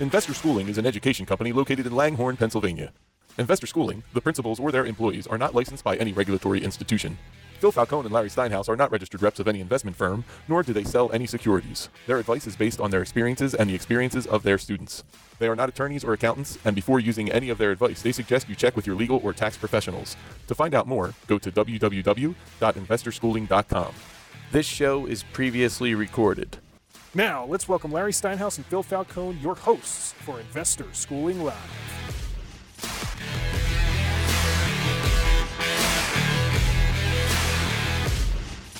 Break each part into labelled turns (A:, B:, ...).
A: Investor Schooling is an education company located in Langhorne, Pennsylvania. Investor Schooling, the principals or their employees are not licensed by any regulatory institution. Phil Falcone and Larry Steinhaus are not registered reps of any investment firm, nor do they sell any securities. Their advice is based on their experiences and the experiences of their students. They are not attorneys or accountants, and before using any of their advice, they suggest you check with your legal or tax professionals. To find out more, go to www.investorschooling.com. This show is previously recorded.
B: Now, let's welcome Larry Steinhaus and Phil Falcone, your hosts for Investor Schooling Live.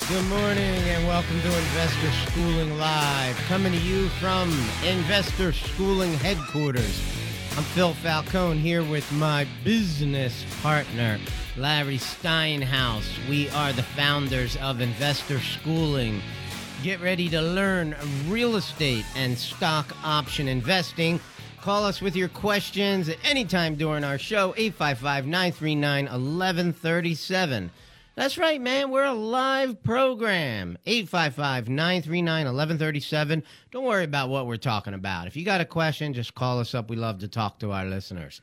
C: Good morning and welcome to Investor Schooling Live, coming to you from Investor Schooling headquarters. I'm Phil Falcone here with my business partner, Larry Steinhaus. We are the founders of Investor Schooling. Get ready to learn real estate and stock option investing. Call us with your questions at any time during our show, 855 939 1137. That's right, man. We're a live program. 855 939 1137. Don't worry about what we're talking about. If you got a question, just call us up. We love to talk to our listeners.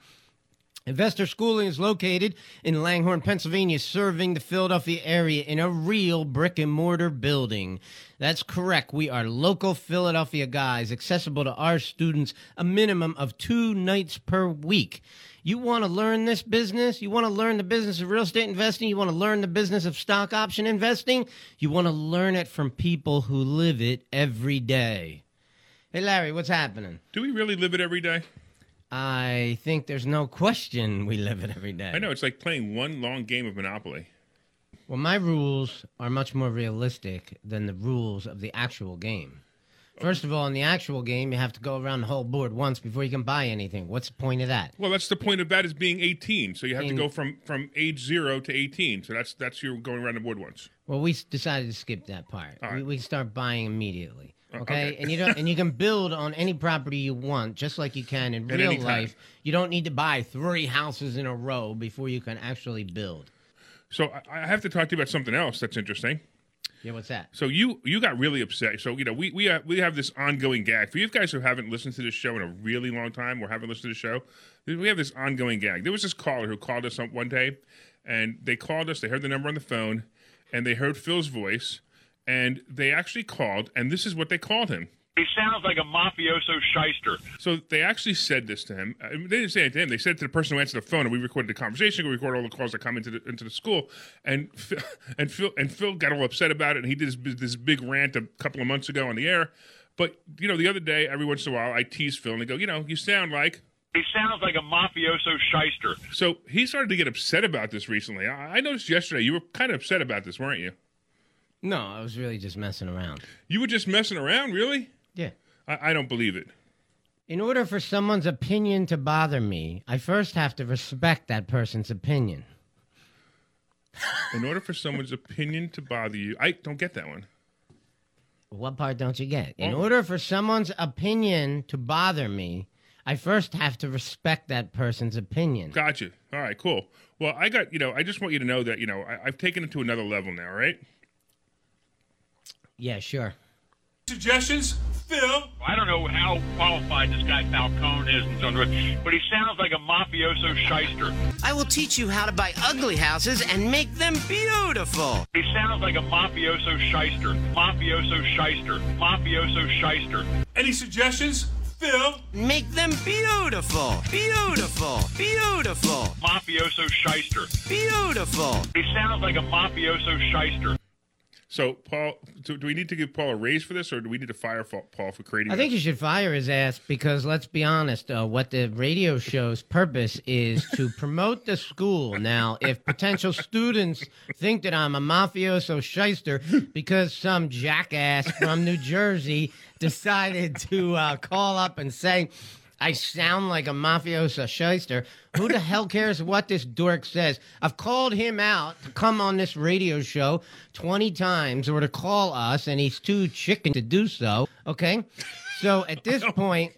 C: Investor Schooling is located in Langhorne, Pennsylvania, serving the Philadelphia area in a real brick and mortar building. That's correct. We are local Philadelphia guys, accessible to our students a minimum of two nights per week. You want to learn this business? You want to learn the business of real estate investing? You want to learn the business of stock option investing? You want to learn it from people who live it every day. Hey, Larry, what's happening?
D: Do we really live it every day?
C: I think there's no question we live it every day.
D: I know it's like playing one long game of Monopoly.
C: Well, my rules are much more realistic than the rules of the actual game. First of all, in the actual game, you have to go around the whole board once before you can buy anything. What's the point of that?
D: Well, that's the point of that is being 18. So you have to go from from age zero to 18. So that's that's you going around the board once.
C: Well, we s- decided to skip that part. We, we start buying immediately.
D: Uh,
C: Okay?
D: okay.
C: and you don't, and you can build on any property you want, just like you can in
D: At
C: real
D: any time.
C: life. You don't need to buy three houses in a row before you can actually build.
D: So I, I have to talk to you about something else that's interesting.
C: Yeah, what's that?
D: So you you got really upset. So you know we we have, we have this ongoing gag for you guys who haven't listened to this show in a really long time or haven't listened to the show. We have this ongoing gag. There was this caller who called us up one day, and they called us. They heard the number on the phone, and they heard Phil's voice, and they actually called, and this is what they called him.
E: He sounds like a mafioso shyster.
D: So they actually said this to him. I mean, they didn't say it to him. They said it to the person who answered the phone, and we recorded the conversation. We recorded all the calls that come into the into the school, and Phil, and Phil and Phil got all upset about it. And he did this, this big rant a couple of months ago on the air. But you know, the other day, every once in a while, I tease Phil and I go, you know, you sound like.
E: He sounds like a mafioso shyster.
D: So he started to get upset about this recently. I, I noticed yesterday you were kind of upset about this, weren't you?
C: No, I was really just messing around.
D: You were just messing around, really?
C: Yeah.
D: I, I don't believe it.
C: In order for someone's opinion to bother me, I first have to respect that person's opinion.
D: In order for someone's opinion to bother you, I don't get that one.
C: What part don't you get? In
D: Oh.
C: order for someone's opinion to bother me, I first have to respect that person's opinion.
D: Gotcha. All right, cool. Well, I got, you know, I just want you to know that, you know, I, I've taken it to another level now, right?
C: Yeah, sure.
F: Suggestions? Phil?
E: I don't know how qualified this guy Falcone is and so on, but he sounds like a mafioso shyster.
C: I will teach you how to buy ugly houses and make them beautiful.
E: He sounds like a mafioso shyster. Mafioso shyster. Mafioso shyster.
F: Any suggestions? Phil?
C: Make them beautiful. Beautiful. Beautiful.
E: Mafioso shyster.
C: Beautiful.
E: He sounds like a mafioso shyster.
D: So, Paul, do, do we need to give Paul a raise for this, or do we need to fire Paul for creating?
C: I think you should fire his ass because let's be honest, uh, what the radio show's purpose is to promote the school. Now, if potential students think that I'm a mafioso shyster because some jackass from New Jersey decided to uh, call up and say, I sound like a mafioso shyster. Who the hell cares what this dork says? I've called him out to come on this radio show 20 times or to call us, and he's too chicken to do so. Okay? So at this point,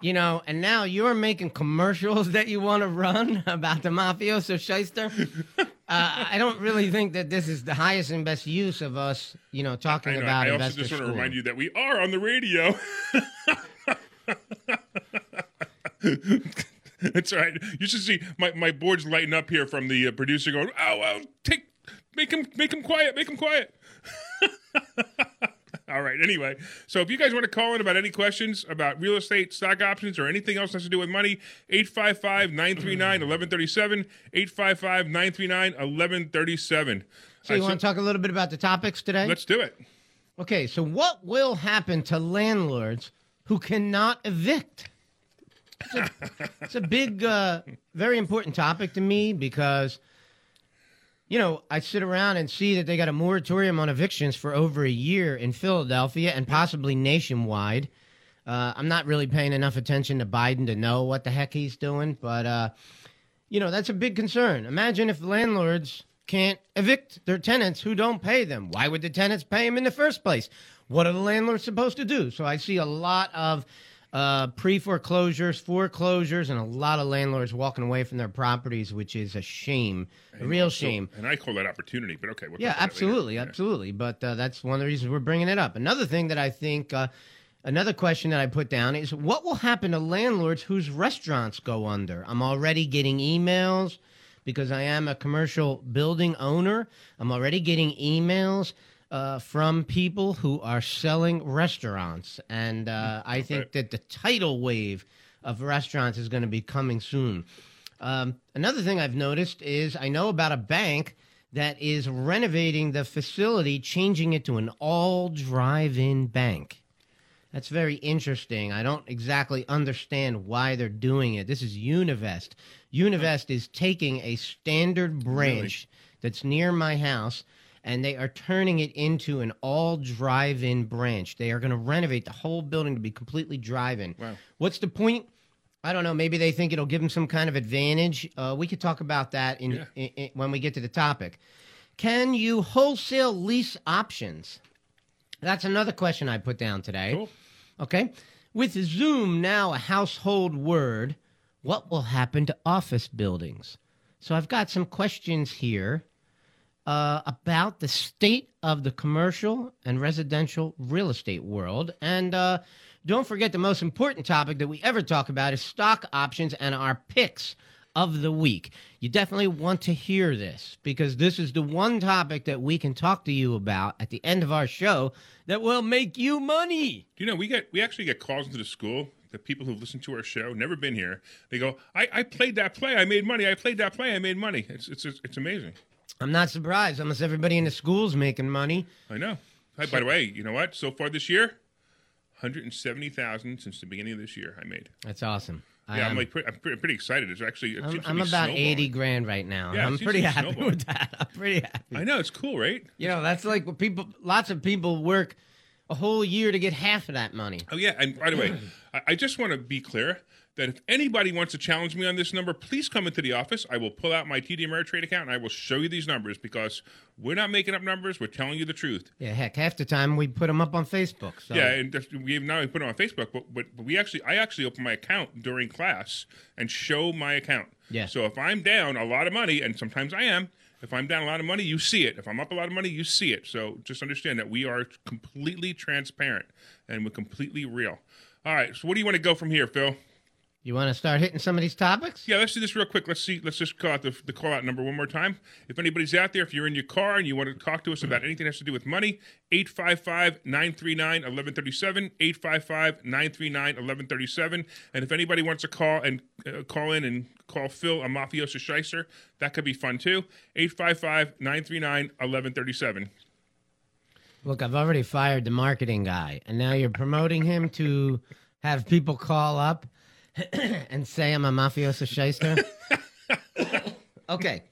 C: you know, and now you're making commercials that you want to run about the mafioso shyster. Uh, I don't really think that this is the highest and best use of us, you know, talking
D: I, know,
C: about
D: I also just want to remind you that we are on the radio. That's right. You should see my, my board's lighting up here from the uh, producer going, "Oh, well, take make him make him quiet, make him quiet." All right. Anyway, so if you guys want to call in about any questions about real estate, stock options, or anything else that has to do with money, 855 939 1137. 855 939 1137.
C: So you want to talk a little bit about the topics today?
D: Let's do it.
C: Okay, so what will happen to landlords who cannot evict? It's a, big, uh, very important topic to me because, you know, I sit around and see that they got a moratorium on evictions for over a year in Philadelphia and possibly nationwide. Uh, I'm not really paying enough attention to Biden to know what the heck he's doing, but, uh, you know, that's a big concern. Imagine if landlords can't evict their tenants who don't pay them. Why would the tenants pay them in the first place? What are the landlords supposed to do? So I see a lot of uh, pre foreclosures, foreclosures, and a lot of landlords walking away from their properties, which is a shame, a real shame.
D: and I call that opportunity, but okay. We'll
C: Yeah,
D: talk about that later.
C: absolutely,
D: Yeah.
C: absolutely. But uh, that's one of the reasons we're bringing it up. Another thing that I think, uh, another question that I put down is what will happen to landlords whose restaurants go under? I'm already getting emails because I am a commercial building owner. I'm already getting emails. Uh, from people who are selling restaurants. And uh, I think that the tidal wave of restaurants is going to be coming soon. Um, another thing I've noticed is I know about a bank that is renovating the facility, changing it to an all drive in bank. That's very interesting. I don't exactly understand why they're doing it. This is Univest. Univest is taking a standard branch that's near my house and they are turning it into an all drive in branch. They are going to renovate the whole building to be completely drive in.
D: Wow.
C: What's the point? I don't know. Maybe they think it'll give them some kind of advantage. Uh, we could talk about that in,
D: Yeah.
C: in, in- when we get to the topic. Can you wholesale lease options? That's another question I put down today.
D: Cool.
C: Okay. With Zoom now a household word, what will happen to office buildings? So I've got some questions here uh, about the state of the commercial and residential real estate world. And uh, don't forget the most important topic that we ever talk about is stock options and our picks of the week. You definitely want to hear this because this is the one topic that we can talk to you about at the end of our show that will make you money.
D: Do you know we get we actually get calls into the school. The people who listen to our show, never been here, they go, I, "I played that play, I made money. I played that play, I made money." It's it's it's amazing.
C: I'm not surprised. Almost everybody in the school's making money.
D: I know. Hey, by the way, you know what? So far this year, hundred and seventy thousand since the beginning of this year. I made.
C: That's awesome.
D: Yeah,
C: am-
D: I'm like pretty, I'm pretty, pretty excited. It's actually it
C: I'm, I'm about. 80 grand right now.
D: Yeah,
C: I'm pretty happy
D: snowballing.
C: with that. I'm pretty happy.
D: I know it's cool, right?
C: You know, that's like what people, lots of people work a whole year to get half of that money.
D: Oh yeah, and by the way, I, I just want to be clear that if anybody wants to challenge me on this number, please come into the office. I will pull out my TD Ameritrade account and I will show you these numbers because we're not making up numbers. We're telling you the truth.
C: Yeah, heck, half the time we put them up on Facebook. So.
D: Yeah, and we have now put it on Facebook, but, but but we actually I actually open my account during class and show my account.
C: Yeah.
D: So if I'm down a lot of money, and sometimes I am, if I'm down a lot of money, you see it. If I'm up a lot of money, you see it. So just understand that we are completely transparent and we're completely real. All right. So what do you want to go from here, Phil?
C: You want to start hitting some of these topics?
D: Yeah, let's do this real quick. Let's see. Let's just call out the, the call out number one more time. If anybody's out there, if you're in your car and you want to talk to us about anything that has to do with money, 855 939 1137. 855 939 1137. And if anybody wants to call and uh, call in and call Phil a mafioso shyster, that could be fun too. 855 939 1137.
C: Look, I've already fired the marketing guy, and now you're promoting him to have people call up and say I'm a mafioso shyster. okay,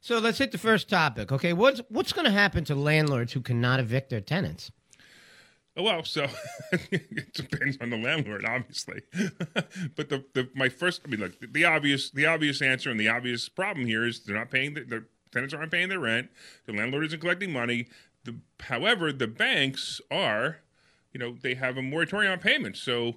C: so let's hit the first topic. Okay, what's what's going to happen to landlords who cannot evict their tenants?
D: Well, so it depends on the landlord, obviously. but the, the my first, I mean, look, the, the obvious the obvious answer and the obvious problem here is they're not paying the, the tenants aren't paying their rent. The landlord isn't collecting money. The, however, the banks are, you know, they have a moratorium on payments, so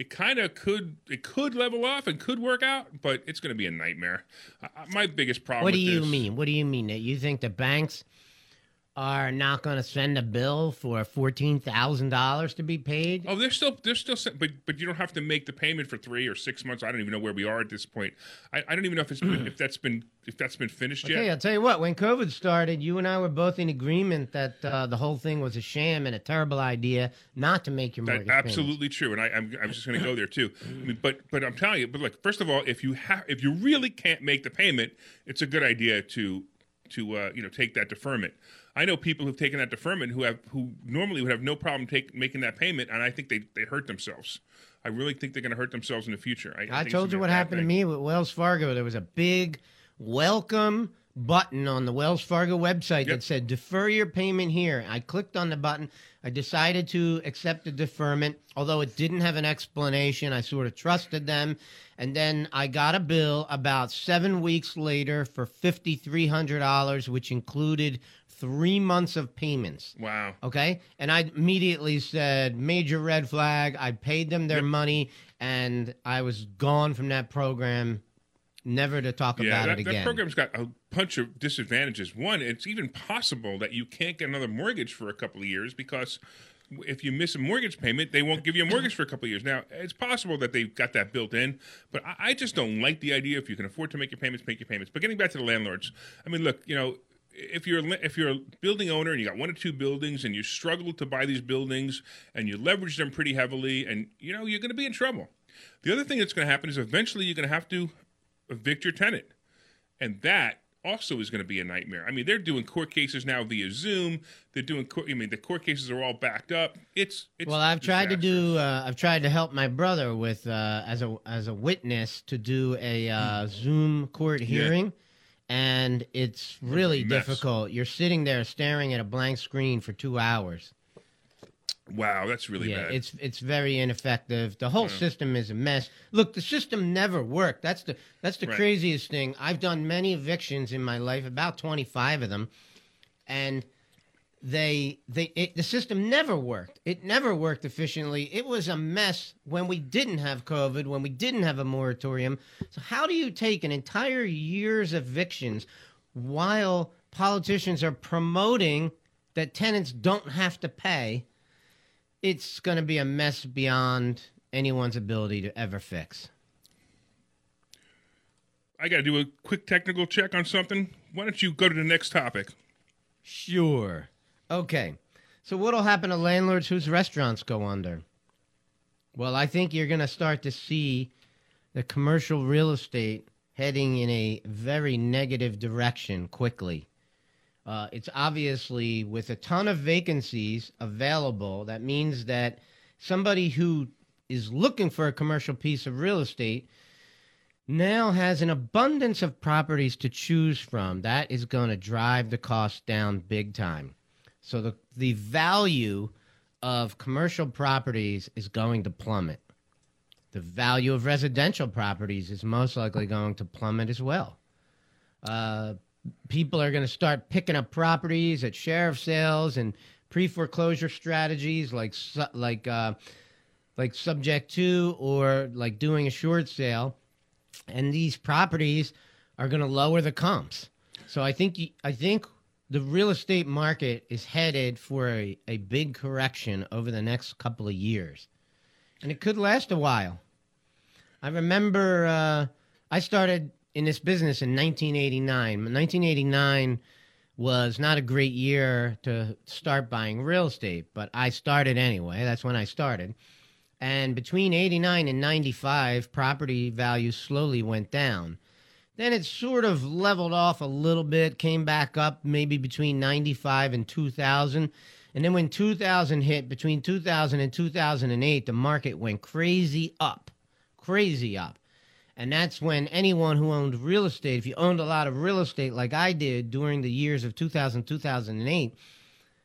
D: it kind of could it could level off and could work out, but it's going to be a nightmare. Uh, my biggest problem.
C: What do you
D: this-
C: mean? What do you mean that you think the banks are not going to send a bill for fourteen thousand dollars to be paid.
D: Oh, they're still they're still, but but you don't have to make the payment for three or six months. I don't even know where we are at this point. I, I don't even know if it's been, if that's been if that's been finished
C: Okay,
D: yet.
C: Okay, I'll tell you what. When COVID started, you and I were both in agreement that uh, the whole thing was a sham and a terrible idea not to make your
D: That,
C: mortgage payments.
D: absolutely true, and I, I'm, I'm just going to go there too. I mean, but but I'm telling you, but like first of all, if you have if you really can't make the payment, it's a good idea to to uh, you know take that deferment. I know people who've taken that deferment who have who normally would have no problem take making that payment, and I think they they hurt themselves. I really think they're going to hurt themselves in the future. I,
C: I told you what happened to me with Wells Fargo. There was a big welcome button on the Wells Fargo website
D: Yep.
C: that said defer your payment here. I clicked on the button. I decided to accept the deferment, although it didn't have an explanation. I sort of trusted them. And then I got a bill about seven weeks later for $5,300, which included three months of payments.
D: Wow.
C: Okay. And I immediately said, major red flag. I paid them their money and I was gone from that program, never to talk
D: Yeah,
C: about
D: that,
C: it
D: that
C: again.
D: program's got a bunch of disadvantages. One, it's even possible that you can't get another mortgage for a couple of years because if you miss a mortgage payment, they won't give you a mortgage for a couple of years. Now, it's possible that they've got that built in, but I, I just don't like the idea. If you can afford to make your payments, make your payments. But getting back to the landlords, I mean, look, you know. If you're a if you're a building owner and you got one or two buildings and you struggle to buy these buildings and you leverage them pretty heavily and you know you're going to be in trouble. The other thing that's going to happen is eventually you're going to have to evict your tenant. And that also is going to be a nightmare. I mean, they're doing court cases now via Zoom. They're doing court, I mean, the court cases are all backed up. It's, it's
C: well, I've tried to do. Uh, I've tried to help my brother with uh, as a as a witness to do a uh, Zoom court hearing, and it's really difficult. You're sitting there staring at a blank screen for two hours.
D: Wow, that's really
C: yeah,
D: bad.
C: it's it's very ineffective. The whole system is a mess. Look, the system never worked. That's the that's the
D: Right.
C: craziest thing. I've done many evictions in my life, about twenty five of them, and they they it, the system never worked. It never worked efficiently. It was a mess when we didn't have COVID, when we didn't have a moratorium. So how do you take an entire year's evictions while politicians are promoting that tenants don't have to pay? It's going to be a mess beyond anyone's ability to ever fix.
D: I got to do a quick technical check on something. Why don't you go to the next topic?
C: Sure. Okay. So what'll happen to landlords whose restaurants go under? Well, I think you're going to start to see the commercial real estate heading in a very negative direction quickly. Uh, it's obviously with a ton of vacancies available. That means that somebody who is looking for a commercial piece of real estate now has an abundance of properties to choose from. That is going to drive the cost down big time. So the the value of commercial properties is going to plummet. The value of residential properties is most likely going to plummet as well. Uh, people are going to start picking up properties at sheriff sales and pre foreclosure strategies like like uh, like subject to or like doing a short sale and these properties are going to lower the comps. So I think I think the real estate market is headed for a, a big correction over the next couple of years, and it could last a while. I remember uh, I started in this business in 1989. 1989 was not a great year to start buying real estate, but I started anyway. That's when I started. And between 89 and 95, property values slowly went down. Then it sort of leveled off a little bit, came back up maybe between 95 and 2000. And then when 2000 hit, between 2000 and 2008, the market went crazy up, crazy up. And that's when anyone who owned real estate, if you owned a lot of real estate like I did during the years of 2000, 2008,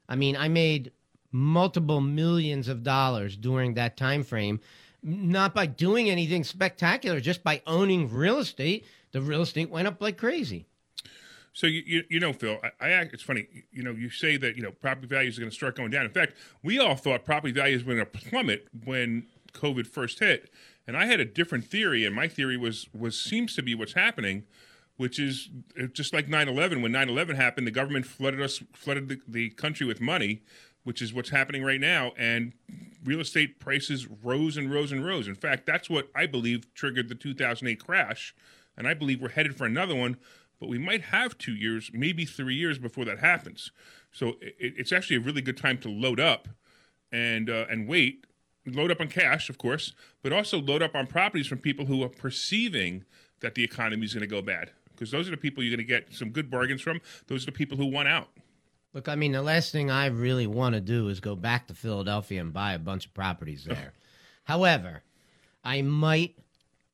C: I mean, I made multiple millions of dollars during that time frame not by doing anything spectacular just by owning real estate the real estate went up like crazy
D: So you you, you know, Phil, I, I it's funny. You know, you say that you know property values are going to start going down. In fact, we all thought property values were going to plummet when COVID first hit, and I had a different theory. And my theory was was seems to be what's happening, which is uh, just like 9/11. When 9/11 happened, the government flooded us, flooded the, the country with money, which is what's happening right now, and real estate prices rose and rose and rose. In fact, that's what I believe triggered the 2008 crash, and I believe we're headed for another one. But we might have two years, maybe three years before that happens. So it, it's actually a really good time to load up and uh, and wait. Load up on cash, of course, but also load up on properties from people who are perceiving that the economy is going to go bad. Because those are the people you're going to get some good bargains from. Those are the people who want out.
C: Look, I mean, the last thing I really want to do is go back to Philadelphia and buy a bunch of properties there. However, I might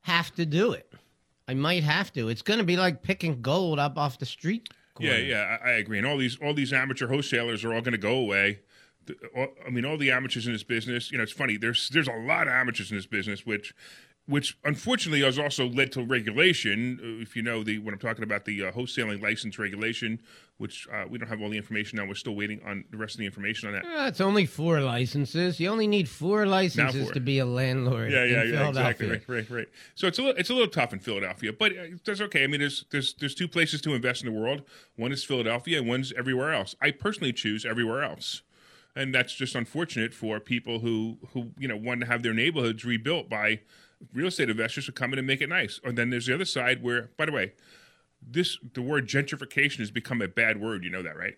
C: have to do it. I might have to. It's going to be like picking gold up off the street.
D: Yeah, yeah, I, I agree. And all these all these amateur wholesalers are all going to go away. The- all- I mean, all the amateurs in this business. You know, it's funny. There's there's a lot of amateurs in this business, which which unfortunately has also led to regulation. Uh, If you know the what I'm talking about, the uh, wholesaling license regulation, which uh, we don't have all the information now. We're still waiting on the rest of the information on that.
C: Uh, it's only four licenses. You only need four licenses
D: four.
C: to be a landlord
D: Yeah, yeah,
C: in
D: yeah,
C: Philadelphia.
D: exactly. Right, right, right. So it's a little, it's a little tough in Philadelphia, but uh, that's okay. I mean, there's there's there's two places to invest in the world. One is Philadelphia, and one's everywhere else. I personally choose everywhere else, and that's just unfortunate for people who who you know want to have their neighborhoods rebuilt by real estate investors who come in and make it nice. And then there's the other side where, by the way, this the word gentrification has become a bad word. You know that, right?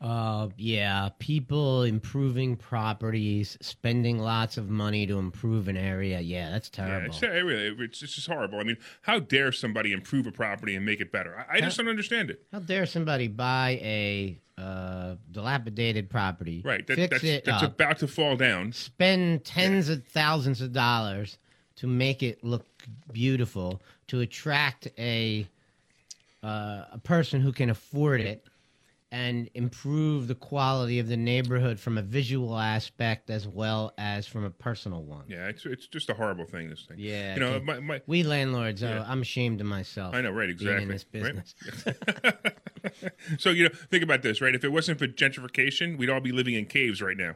C: Uh, yeah, people improving properties, spending lots of money to improve an area. Yeah, that's
D: Yeah,
C: terrible.
D: it's, it really, it's, it's just horrible. I mean, how dare somebody improve a property and make it better? I, I just don't understand it.
C: How dare somebody buy a uh, dilapidated property,
D: Right, that,
C: fix
D: that's,
C: it
D: that's
C: up,
D: about to fall down.
C: spend tens of thousands of dollars to make it look beautiful, to attract a uh, a person who can afford it, and improve the quality of the neighborhood from a visual aspect as well as from a personal one.
D: Yeah, it's it's just a horrible thing. This thing.
C: Yeah,
D: you know, my, my,
C: We landlords,
D: Yeah.
C: uh, I'm ashamed of myself.
D: I know, right? Exactly.
C: in this business.
D: Right? so you know, think about this, right? If it wasn't for gentrification, we'd all be living in caves right now.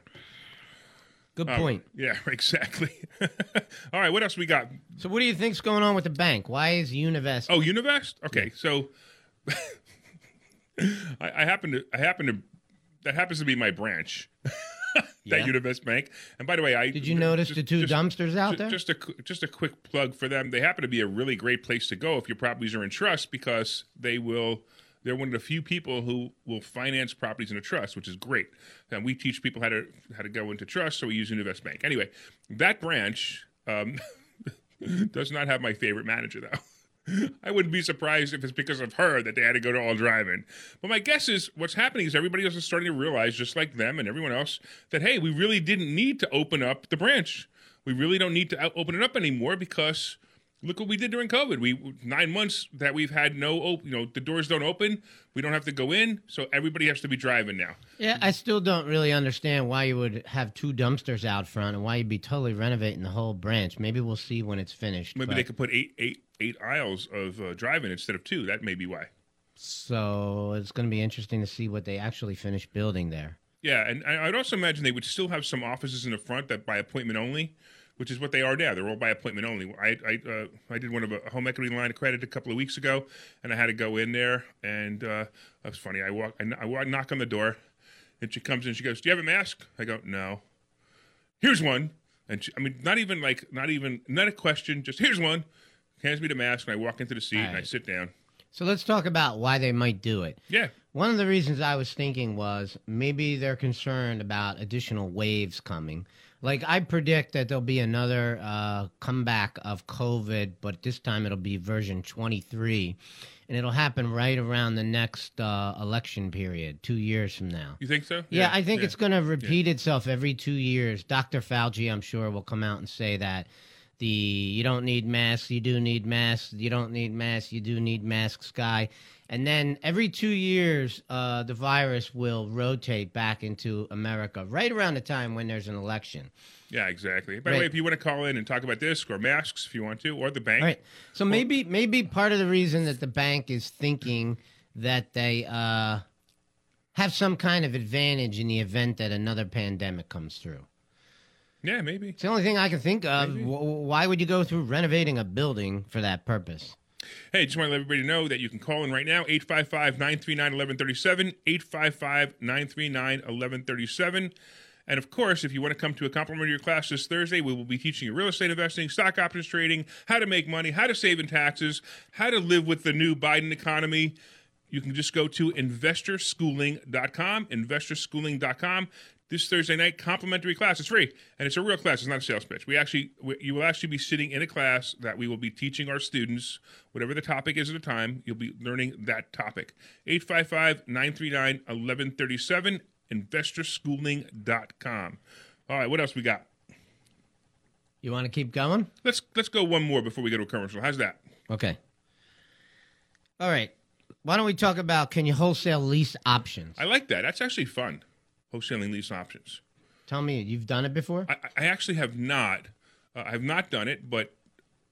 C: Good
D: Um,
C: point.
D: Yeah, exactly. all right, what else we got?
C: So, what do you think's going on with the bank? Why is Univest?
D: Oh, Univest. Okay, so I, I happen to I happen to that happens to be my branch. that
C: Yeah?
D: Univest Bank. And by the way, I
C: Did you notice
D: just-
C: the two
D: just-
C: dumpsters out
D: Ju-
C: there?
D: Just a just a quick plug for them. They happen to be a really great place to go if your properties are in trust because they will. They're one of the few people who will finance properties in a trust, which is great. And we teach people how to how to go into trust, so we use Univest Bank. Anyway, that branch um, does not have my favorite manager though. I wouldn't be surprised if it's because of her that they had to go to all driving. But my guess is what's happening is everybody else is starting to realize, just like them and everyone else, that hey, we really didn't need to open up the branch. We really don't need to open it up anymore because look what we did during COVID. We nine months that we've had no, op- you know, the doors don't open. We don't have to go in, so everybody has to be driving now.
C: Yeah, I still don't really understand why you would have two dumpsters out front and why you'd be totally renovating the whole branch. Maybe we'll see when it's finished.
D: Maybe
C: but-
D: they could put eight, eight, eight aisles of uh, driving instead of two. That may be why.
C: So it's going to be interesting to see what they actually finish building there.
D: Yeah, and I'd also imagine they would still have some offices in the front that by appointment only, which is what they are now. They're all by appointment only. I I, uh, I did one of a home equity line of credit a couple of weeks ago, and I had to go in there, and uh, that was funny. I walk, I, I walk, knock on the door, and she comes in. She goes, "Do you have a mask?" I go, "No." Here's one, and she, I mean, not even like, not even, not a question, just here's one. Hands me the mask, and I walk into the seat and I sit down.
C: So let's talk about why they might do it.
D: Yeah,
C: One of the reasons I was thinking was maybe they're concerned about additional waves coming. Like I predict that there'll be another uh, comeback of COVID, but this time it'll be version 23, and it'll happen right around the next uh, election period, two years from now.
D: you think so?
C: Yeah, I think
D: yeah.
C: it's going to repeat itself every two years. Dr. Fauci, I'm sure, will come out and say that the you don't need masks, you do need masks, you don't need masks, you do need masks guy. And then every two years, uh, the virus will rotate back into America right around the time when there's an election.
D: Yeah, exactly. By the way, if you want to call in and talk about this or masks, if you want to, or the bank,
C: All right. So maybe maybe part of the reason that the bank is thinking that they uh, have some kind of advantage in the event that another pandemic comes through.
D: Yeah, maybe.
C: It's the only thing I can think of.
D: Maybe.
C: Why would you go through renovating a building for that purpose?
D: Hey, just want to let everybody know that you can call in right now, 855 939 1137, 855 939 1137. And of course, if you want to come to a complimentary class this Thursday, we will be teaching you real estate investing, stock options trading, how to make money, how to save in taxes, how to live with the new Biden economy. You can just go to investorschooling.com, investorschooling.com. This Thursday night, complimentary class. It's free, and it's a real class. It's not a sales pitch. We actually, we, you will actually be sitting in a class that we will be teaching our students, whatever the topic is at the time. You'll be learning that topic. 855 939 1137, investorschooling.com. All right, what else we got?
C: You want to keep going?
D: Let's let's go one more before we go to a commercial. How's that?
C: Okay. All right. Why don't we talk about can you wholesale lease options?
D: I like that. That's actually fun. Wholesaling lease options.
C: Tell me, you've done it before?
D: I, I actually have not. Uh, I have not done it, but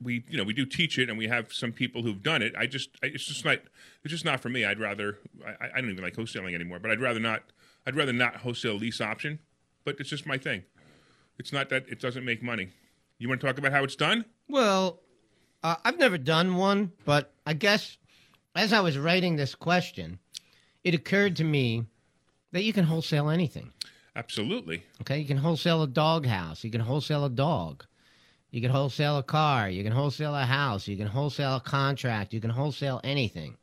D: we, you know, we do teach it, and we have some people who've done it. I just, I, it's just not, it's just not for me. I'd rather, I, I don't even like wholesaling anymore. But I'd rather not, I'd rather not wholesale lease option. But it's just my thing. It's not that it doesn't make money. You want to talk about how it's done?
C: Well, uh, I've never done one, but I guess as I was writing this question, it occurred to me that you can wholesale anything.
D: Absolutely.
C: Okay, you can wholesale a dog house. You can wholesale a dog. You can wholesale a car. You can wholesale a house. You can wholesale a contract. You can wholesale anything.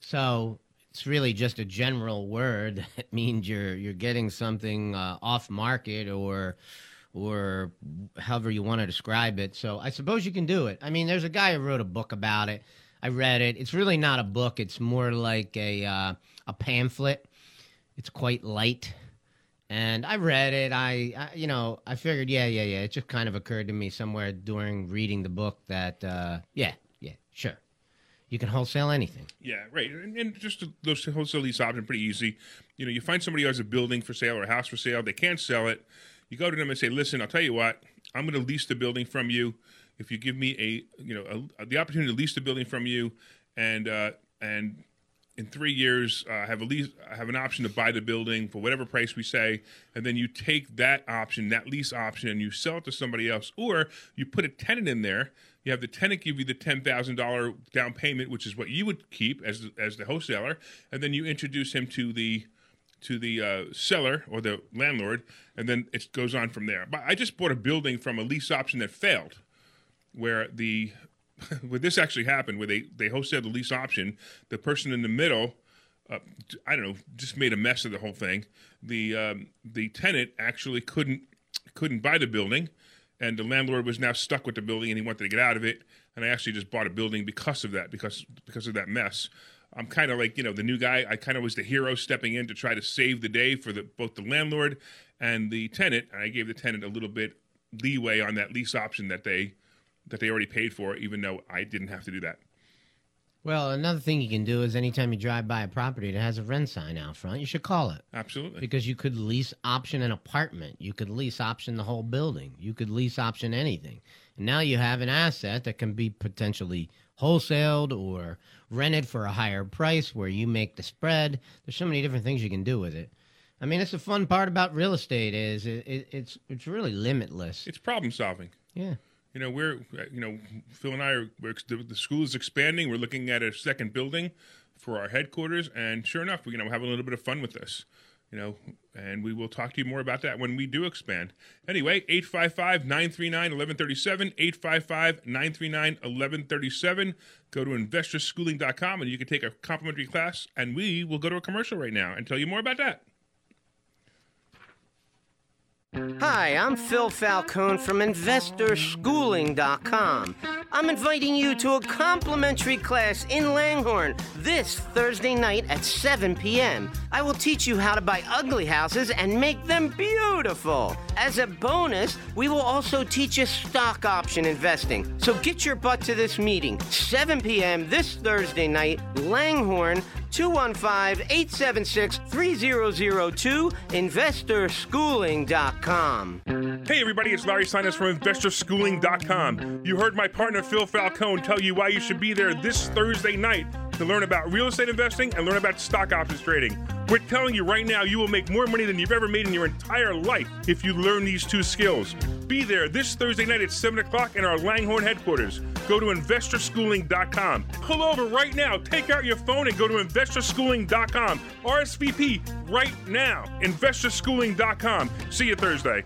C: So it's really just a general word that means you're you're getting something uh, off market or or however you want to describe it. So I suppose you can do it. I mean, there's a guy who wrote a book about it. I read it. It's really not a book. It's more like a uh, a pamphlet. It's quite light, and I read it. I, I, you know, I figured, yeah, yeah, yeah. It just kind of occurred to me somewhere during reading the book that, uh, yeah, yeah, sure, you can wholesale anything.
D: Yeah, right. And, and just those wholesale lease options pretty easy. You know, you find somebody who has a building for sale or a house for sale. They can't sell it. You go to them and say, "Listen, I'll tell you what. I'm going to lease the building from you. If you give me a, you know, a, the opportunity to lease the building from you, and uh, and in three years, uh, have a lease, have an option to buy the building for whatever price we say, and then you take that option, that lease option, and you sell it to somebody else, or you put a tenant in there. You have the tenant give you the ten thousand dollar down payment, which is what you would keep as as the wholesaler, and then you introduce him to the to the uh, seller or the landlord, and then it goes on from there. But I just bought a building from a lease option that failed, where the where this actually happened, where they they hosted the lease option, the person in the middle, uh, I don't know, just made a mess of the whole thing. The um, the tenant actually couldn't couldn't buy the building, and the landlord was now stuck with the building, and he wanted to get out of it. And I actually just bought a building because of that, because because of that mess. I'm kind of like you know the new guy. I kind of was the hero stepping in to try to save the day for the both the landlord and the tenant. And I gave the tenant a little bit leeway on that lease option that they that they already paid for, even though I didn't have to do that.
C: Well, another thing you can do is anytime you drive by a property that has a rent sign out front, you should call it.
D: Absolutely.
C: Because you could lease option an apartment. You could lease option the whole building. You could lease option anything. And now you have an asset that can be potentially wholesaled or rented for a higher price where you make the spread. There's so many different things you can do with it. I mean, it's the fun part about real estate is it, it, it's it's really limitless.
D: It's problem solving.
C: Yeah.
D: You know, we're, you know, Phil and I are, the, the school is expanding. We're looking at a second building for our headquarters. And sure enough, we, you know, have a little bit of fun with this, you know, and we will talk to you more about that when we do expand. Anyway, 855 939 1137, 855 939 1137. Go to investorschooling.com and you can take a complimentary class. And we will go to a commercial right now and tell you more about that.
C: Hi, I'm Phil Falcone from InvestorSchooling.com. I'm inviting you to a complimentary class in Langhorne this Thursday night at 7 p.m. I will teach you how to buy ugly houses and make them beautiful. As a bonus, we will also teach you stock option investing. So get your butt to this meeting, 7 p.m. this Thursday night, Langhorne, 215 876 3002, investorschooling.com.
D: Hey everybody, it's Larry Steinhaus from InvestorSchooling.com. You heard my partner Phil Falcone tell you why you should be there this Thursday night to learn about real estate investing and learn about stock options trading. We're telling you right now, you will make more money than you've ever made in your entire life if you learn these two skills. Be there this Thursday night at 7 o'clock in our Langhorne headquarters. Go to investorschooling.com. Pull over right now, take out your phone, and go to investorschooling.com. RSVP right now. Investorschooling.com. See you Thursday.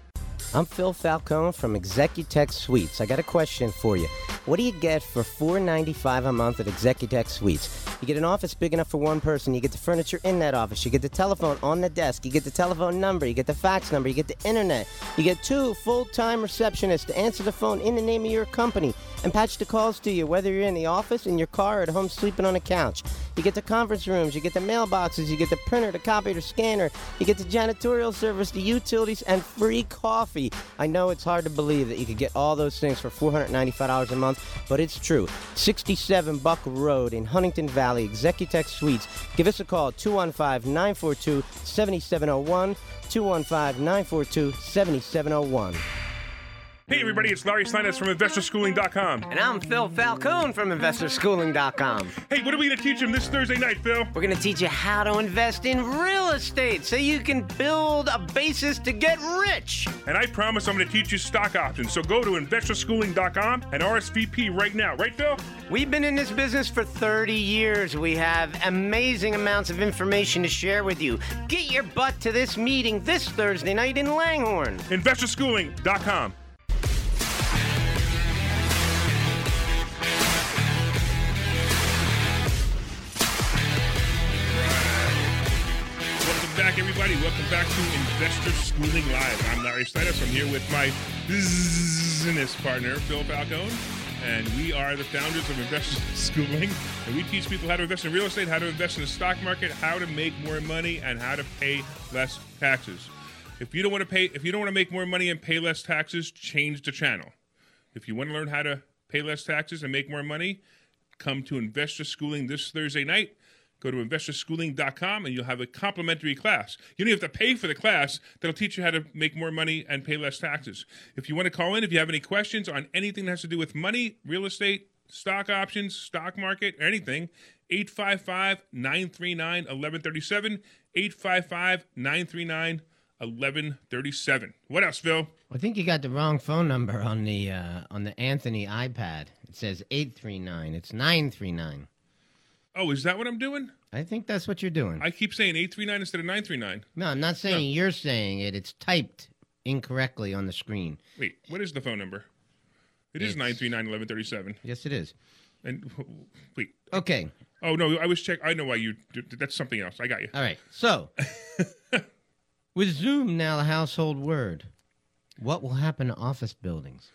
G: I'm Phil Falcone from Executech Suites. I got a question for you. What do you get for $4.95 a month at Executech Suites? You get an office big enough for one person. You get the furniture in that office. You get the telephone on the desk. You get the telephone number. You get the fax number. You get the internet. You get two full-time receptionists to answer the phone in the name of your company and patch the calls to you, whether you're in the office, in your car, or at home sleeping on a couch. You get the conference rooms, you get the mailboxes, you get the printer, the copier, the scanner, you get the janitorial service, the utilities, and free coffee. I know it's hard to believe that you could get all those things for $495 a month, but it's true. 67 Buck Road in Huntingdon Valley, Executech Suites. Give us a call, 215 942 7701. 215 942 7701.
D: Hey, everybody, it's Larry Steinhaus from InvestorSchooling.com.
G: And I'm Phil Falcone from InvestorSchooling.com.
D: Hey, what are we going to teach them this Thursday night, Phil?
G: We're going to teach you how to invest in real estate so you can build a basis to get rich.
D: And I promise I'm going to teach you stock options. So go to InvestorSchooling.com and RSVP right now. Right, Phil?
C: We've been in this business for 30 years. We have amazing amounts of information to share with you. Get your butt to this meeting this Thursday night in Langhorne.
D: InvestorSchooling.com. everybody. Welcome back to Investor Schooling Live. I'm Larry Steinhaus. I'm here with my business partner, Phil Falcone. And we are the founders of Investor Schooling. And we teach people how to invest in real estate, how to invest in the stock market, how to make more money, and how to pay less taxes. If you don't want to pay, if you don't want to make more money and pay less taxes, change the channel. If you want to learn how to pay less taxes and make more money, come to Investor Schooling this Thursday night. Go to investorschooling.com and you'll have a complimentary class. You don't have to pay for the class that'll teach you how to make more money and pay less taxes. If you want to call in, if you have any questions on anything that has to do with money, real estate, stock options, stock market, anything, 855 939 1137. 855 939 1137. What else, Phil?
C: I think you got the wrong phone number on the uh, on the Anthony iPad. It says 839. It's 939.
D: Oh, is that what I'm doing?
C: I think that's what you're doing.
D: I keep saying 839 instead of 939.
C: no, I'm not saying you're saying it. It's typed incorrectly on the screen.
D: Wait, what is the phone number? It is
C: It's-
D: 939 1137.
C: Yes, it is.
D: And wait.
C: Okay.
D: Oh no, I was check. I know why you. That's something else. I got you.
C: All right. So, with Zoom now a household word, what will happen to office buildings?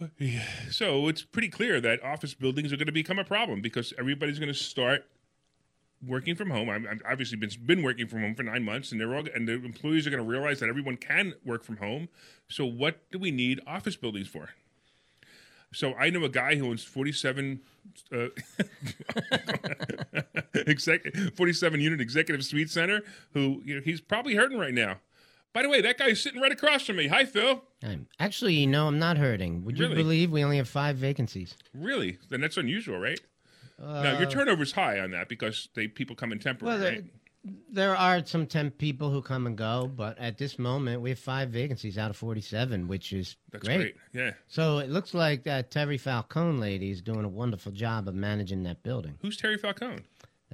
D: So it's pretty clear that office buildings are going to become a problem because everybody's going to start working from home. I'm, I'm obviously been been working from home for nine months, and they're all and the employees are going to realize that everyone can work from home. So what do we need office buildings for? So I know a guy who owns 47 uh, exec, 47 unit executive suite center who you know, he's probably hurting right now. By the way, that guy's sitting right across from me. Hi, Phil.
C: I'm, actually, you know, I'm not hurting. Would you
D: Really?
C: believe we only have five vacancies?
D: Really? Then that's unusual, right? now your turnover's high on that because they people come in temporary,
C: Uh, Well,
D: right?
C: There are some temp people who come and go, but at this moment, we have five vacancies out of 47, which is
D: That's great. Yeah.
C: So it looks like that Terry Falcone lady is doing a wonderful job of managing that building.
D: Who's Terry Falcone?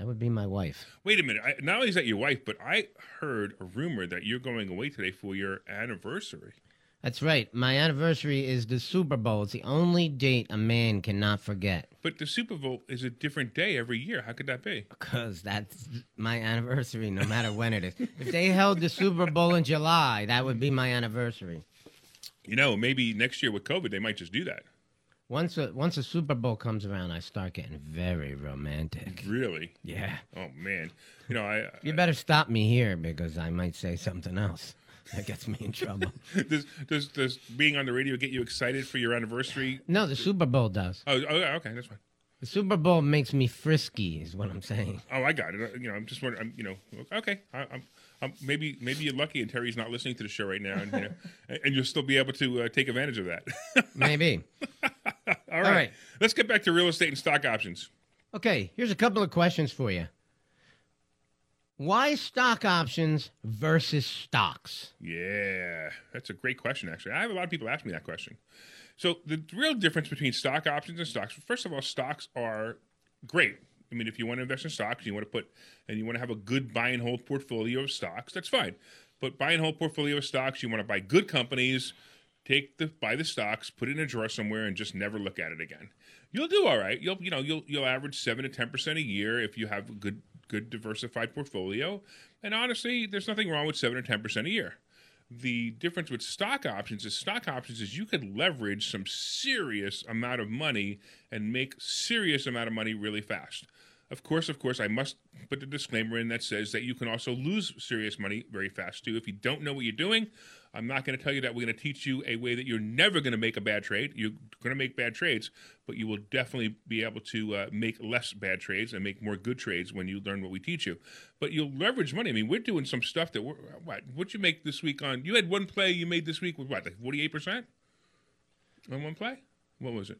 C: That would be my wife.
D: Wait a minute. I, not only is that your wife, but I heard a rumor that you're going away today for your anniversary.
C: That's right. My anniversary is the Super Bowl. It's the only date a man cannot forget.
D: But the Super Bowl is a different day every year. How could that be?
C: Because that's my anniversary, no matter when it is. If they held the Super Bowl in July, that would be my anniversary.
D: You know, maybe next year with COVID, they might just do that.
C: Once a, once a Super Bowl comes around, I start getting very romantic.
D: Really?
C: Yeah.
D: Oh man. You know, I
C: You better stop me here because I might say something else that gets me in trouble.
D: does does does being on the radio get you excited for your anniversary?
C: No, the Super Bowl does.
D: Oh, oh okay, that's fine.
C: The Super Bowl makes me frisky, is what I'm saying.
D: Oh, I got it. Uh, You know, I'm just wondering. I'm, you know, okay. I, I'm, I'm maybe maybe you're lucky, and Terry's not listening to the show right now, and you know, and you'll still be able to uh, take advantage of that.
C: Maybe.
D: All right.
C: right.
D: Let's get back to real estate and stock options.
C: Okay, here's a couple of questions for you. Why stock options versus stocks?
D: Yeah, that's a great question, actually. I have a lot of people ask me that question. So, the real difference between stock options and stocks, first of all, stocks are great. I mean, if you want to invest in stocks, you want to put, and you want to have a good buy and hold portfolio of stocks, that's fine. But buy and hold portfolio of stocks, you want to buy good companies, take the buy the stocks, put it in a drawer somewhere, and just never look at it again. You'll do all right. You'll you know you'll you'll average seven to ten percent a year if you have a good good diversified portfolio. And honestly, there's nothing wrong with seven or ten percent a year. The difference with stock options is stock options is you could leverage some serious amount of money and make serious amount of money really fast. Of course, of course, I must put the disclaimer in that says that you can also lose serious money very fast too if you don't know what you're doing. I'm not going to tell you that we're going to teach you a way that you're never going to make a bad trade. You're going to make bad trades, but you will definitely be able to uh, make less bad trades and make more good trades when you learn what we teach you. But you'll leverage money. I mean, we're doing some stuff that we're what? What you make this week on? You had one play you made this week with what? Like 48 percent on one play. What was it?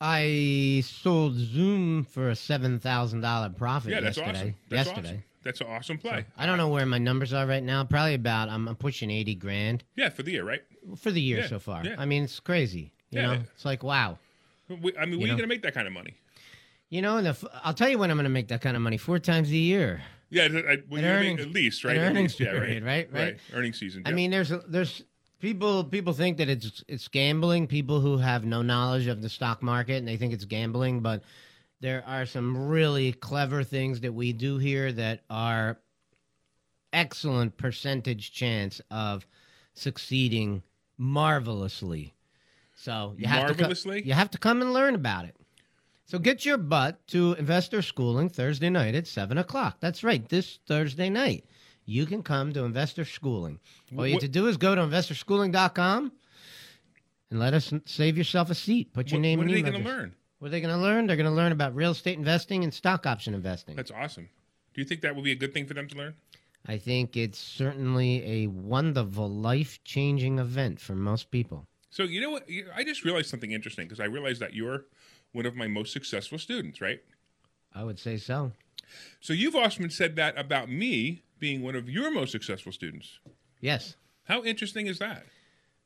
C: I sold Zoom for a seven thousand dollar profit
D: Yeah, that's
C: yesterday.
D: awesome. That's
C: yesterday.
D: awesome. That's an awesome play.
C: I don't know where my numbers are right now. Probably about I'm, I'm pushing eighty grand
D: yeah, for the year, right?
C: for the year
D: Yeah,
C: so far.
D: yeah.
C: I mean, it's crazy. You
D: Yeah.
C: know, it's like wow.
D: We, I mean,
C: you
D: are you going to make that kind of money?
C: You know, and if, I'll tell you when I'm going to make that kind of money. Four times a year.
D: Yeah, I, well,
C: An
D: you're making-
C: earnings-
D: at least right. At
C: earnings
D: least, yeah,
C: period, right, right.
D: Earning season.
C: I mean, there's there's people people think that it's it's gambling. People who have no knowledge of the stock market and they think it's gambling, but there are some really clever things that we do here that are excellent percentage chance of succeeding marvelously. So you have
D: Marvelously?
C: to co- you have to come and learn about it. So get your butt to investor schooling Thursday night at seven o'clock. That's right, this Thursday night. You can come to investor schooling. All you have to do is go to investorschooling.com and let us save yourself a seat. Put your
D: what,
C: name
D: what are they going to learn?
C: What are they going to learn? They're going to learn about real estate investing and stock option investing.
D: That's awesome. Do you think that would be a good thing for them to learn?
C: I think it's certainly a wonderful, life changing event for most people.
D: So you know what? I just realized something interesting because I realized that you're one of my most successful students, right?
C: I would say so.
D: So you've often said that about me being one of your most successful students.
C: Yes.
D: How interesting is that?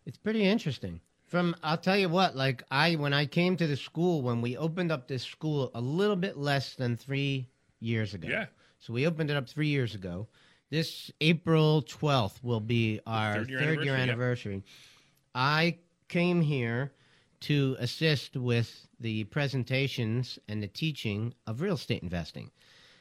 C: It's pretty interesting. From I'll tell you what, like I when I came to the school when we opened up this school a little bit less than three years ago.
D: Yeah.
C: So we opened it up three years ago. This April twelfth will be our
D: third year
C: third year
D: anniversary, yeah.
C: anniversary. I came here to assist with the presentations and the teaching of real estate investing.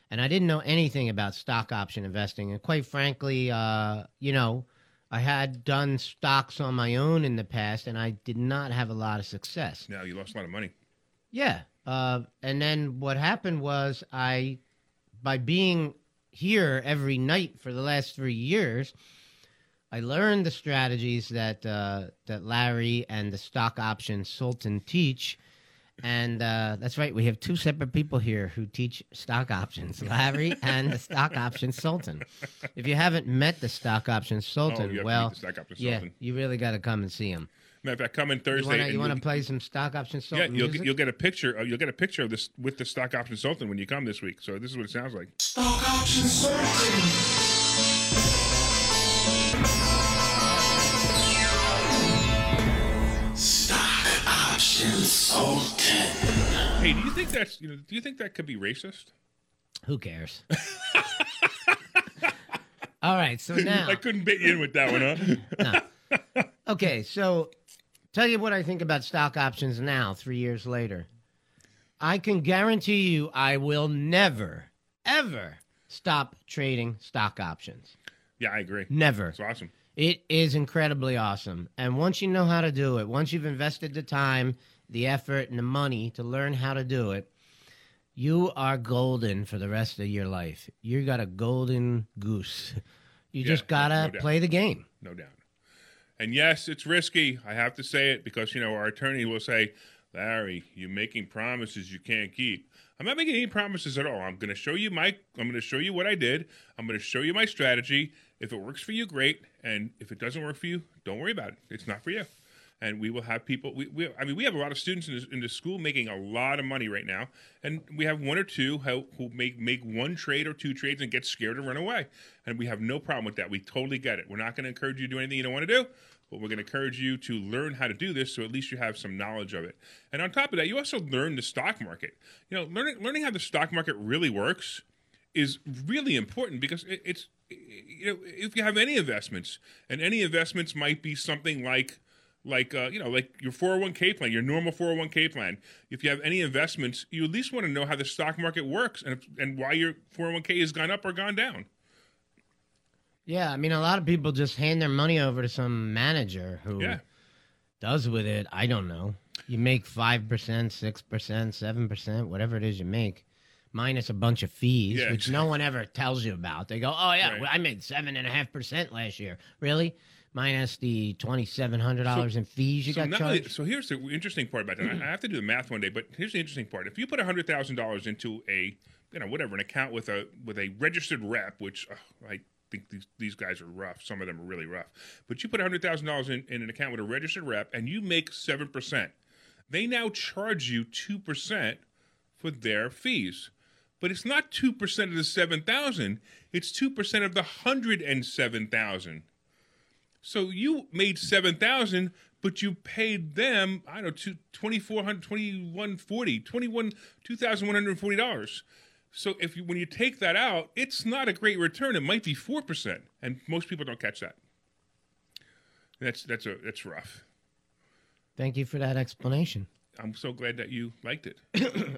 C: And I didn't know anything about stock option investing. And quite frankly, uh, you know, I had done stocks on my own in the past and I did not have a lot of success.
D: Now you lost a lot of money.
C: Yeah. Uh, and then what happened was I, by being here every night for the last three years, I learned the strategies that uh, that Larry and the stock option Sultan teach. And uh, that's right, we have two separate people here who teach stock options, Larry and the stock option Sultan. If you haven't met the stock option Sultan,
D: Oh, you have to meet
C: well,
D: stock option
C: yeah,
D: Sultan.
C: you really got to come and see him.
D: Matter of fact, come in
C: You
D: Thursday.
C: want to you want to play some stock option
D: Yeah,
C: Sultan
D: you'll
C: music?
D: you'll get a picture. Uh, you'll get a picture of this with the stock option sultan when you come this week. So this is what it sounds like. Hey, do you think that's you know? Do you think that could be racist?
C: Who cares? All right, so now
D: I couldn't bait you in with that one, huh?
C: Okay, so tell you what I think about stock options now, three years later. I can guarantee you I will never, ever stop trading stock options.
D: yeah, I agree.
C: Never.
D: It's awesome.
C: It is incredibly awesome. And once you know how to do it, once you've invested the time, the effort, and the money to learn how to do it, you are golden for the rest of your life. You got a golden goose. You
D: Yeah,
C: just gotta
D: no
C: play the game.
D: no doubt. And yes, it's risky. I have to say it because you know our attorney will say, "Larry, you're making promises you can't keep." I'm not making any promises at all. I'm going to show you my. I'm going to show you what I did. I'm going to show you my strategy. If it works for you, great. And if it doesn't work for you, don't worry about it. It's not for you. and we will have people. We, we I mean, we have a lot of students in the, in the school making a lot of money right now, and we have one or two who, who make make one trade or two trades and get scared and run away, and we have no problem with that. We totally get it. We're not going to encourage you to do anything you don't want to do. But we're going to encourage you to learn how to do this, so at least you have some knowledge of it. And on top of that, you also learn the stock market. You know, learning learning how the stock market really works is really important because it, it's you know if you have any investments, and any investments might be something like like uh, you know like your 401k plan your normal 401k plan if you have any investments you at least want to know how the stock market works and and why your 401k has gone up or gone down
C: Yeah, I mean, a lot of people just hand their money over to some manager who
D: yeah
C: does with it. I don't know. You make five percent, six percent, seven percent, whatever it is you make, minus a bunch of fees,
D: Yeah,
C: which no one ever tells you about. They go, "Oh yeah,
D: Right.
C: well, I made seven and a half percent last year." Really? Minus the twenty seven hundred dollars in fees you
D: so,
C: got
D: only-
C: charged.
D: so here's the interesting part about that. I have to do the math one day, but here's the interesting part. If you put hundred thousand dollars into a, you know, whatever, an account with a with a registered rep, which uh, I think these these guys are rough. Some of them are really rough. But you put hundred thousand dollars in in an account with a registered rep, and you make seven percent. They now charge you two percent for their fees. But it's not two percent of the seven thousand. It's two percent of the hundred and seven thousand. So you made seven thousand, but you paid them I don't know two twenty four hundred twenty one forty twenty one two thousand one hundred forty dollars. So if you when you take that out, it's not a great return. It might be four percent, and most people don't catch that. That's that's a that's rough.
C: Thank you for that explanation.
D: I'm so glad that you liked it.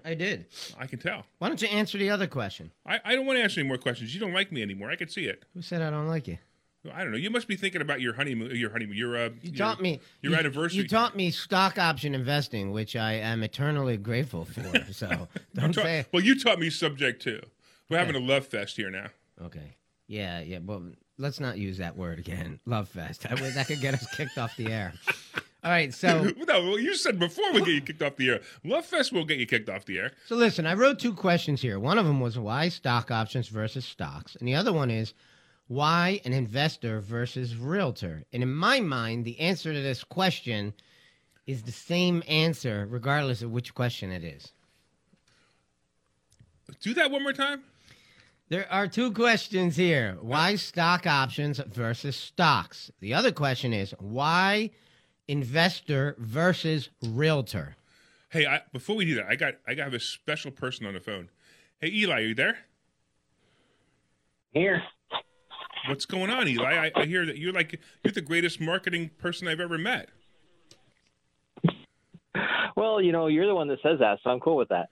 C: I did.
D: I can tell.
C: Why don't you answer the other question?
D: I, I don't want to ask any more questions. You don't like me anymore. I can see it.
C: Who said I don't like you?
D: I don't know. You must be thinking about your honeymoon. Your honeymoon. Your uh.
C: You
D: your,
C: taught me
D: your
C: you,
D: anniversary.
C: You taught me stock option investing, which I am eternally grateful for. So don't
D: Taught-
C: say
D: well, you taught me subject to. We're having a love fest here now.
C: okay. Yeah, yeah. Well, let's not use that word again. Love fest. That, that could get us kicked off the air. All right. So
D: no, well, you said before we get you kicked off the air. Love Fest will get you kicked off the air.
C: so listen. I wrote two questions here. One of them was why stock options versus stocks, and the other one is why an investor versus realtor. And in my mind, the answer to this question is the same answer regardless of which question it is.
D: Do that one more time.
C: There are two questions here. Why stock options versus stocks? The other question is why investor versus realtor?
D: Hey, I, before we do that, I got I got a special person on the phone. Hey, Eli, are you there?
H: Here.
D: What's going on, Eli? I, I hear that you're like you're the greatest marketing person I've ever met.
H: Well, you know, you're the one that says that, so I'm cool with that.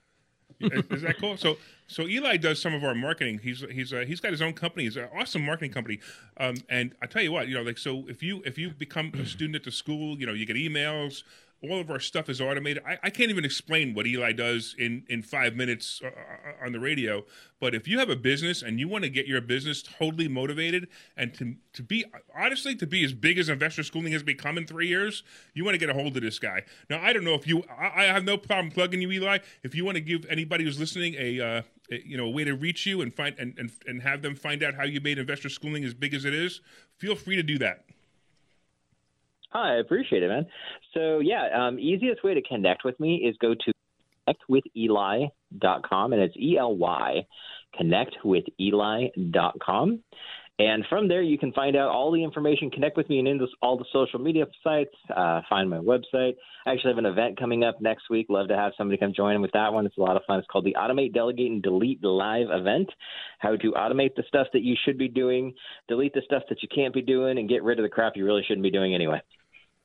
D: Is, is that cool? So, so Eli does some of our marketing. He's he's uh, he's got his own company. He's an awesome marketing company. Um, and I tell you what, you know, like so, if you if you become a student at the school, you know, you get emails. All of our stuff is automated. I, I can't even explain what Eli does in in five minutes uh, uh, on the radio. But if you have a business and you want to get your business totally motivated and to to be honestly to be as big as investor schooling has become in three years, you want to get a hold of this guy. Now I don't know if you. I, I have no problem plugging you, Eli. If you want to give anybody who's listening a, uh, you know a way to reach you and find and, and and have them find out how you made investor schooling as big as it is, feel free to do that.
H: Hi, I appreciate it, man. So, yeah, um, easiest way to connect with me is go to connectwitheli.com, and it's E L Y, connectwitheli.com. And from there, you can find out all the information, connect with me and into all the social media sites, uh, find my website. I actually have an event coming up next week. Love to have somebody come join with that one. It's a lot of fun. It's called the Automate, Delegate, and Delete Live event. How to automate the stuff that you should be doing, delete the stuff that you can't be doing, and get rid of the crap you really shouldn't be doing anyway.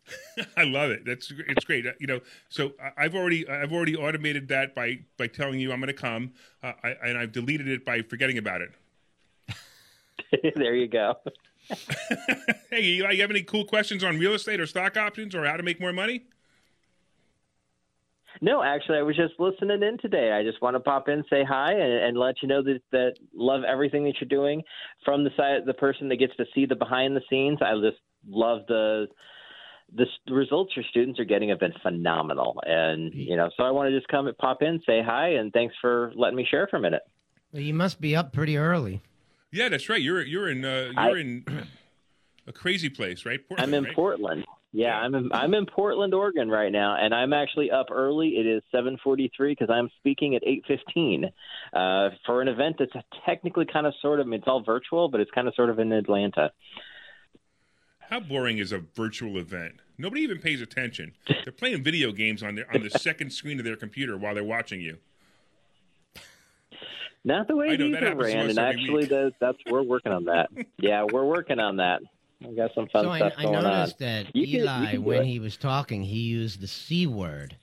D: I love it. That's it's great. Uh, You know, so I've already I've already automated that by by telling you I'm going to come, uh, I, and I've deleted it by forgetting about it.
H: there you go.
D: Hey, Eli, you have any cool questions on real estate or stock options or how to make more money?
H: No, actually, I was just listening in today. I just want to pop in, say hi, and, and let you know that that love everything that you're doing. From the side, the person that gets to see the behind the scenes, I just love the the s- results your students are getting have been phenomenal. And you know, so I want to just come and pop in, say hi, and thanks for letting me share for a minute.
C: Well, you must be up pretty early.
D: Yeah, that's right. You're you're in uh, you're in a crazy place, right? Portland,
H: I'm in
D: right?
H: Portland. Yeah, I'm in, I'm in Portland, Oregon right now, and I'm actually up early. It is 7:43 because I'm speaking at 8:15 uh, for an event that's technically kind of sort of it's all virtual, but it's kind of sort of in Atlanta.
D: How boring is a virtual event? Nobody even pays attention. They're playing video games on their on the second screen of their computer while they're watching you.
H: Not the way
D: I know,
H: these
D: that
H: are ran, and actually,
D: week.
H: that, that's we're working on that. Yeah, we're working on that. We got some fun
C: so
H: stuff
C: I
H: going on.
C: I noticed that
H: You
C: Eli,
H: can do
C: when
H: it.
C: he was talking, he used the c word,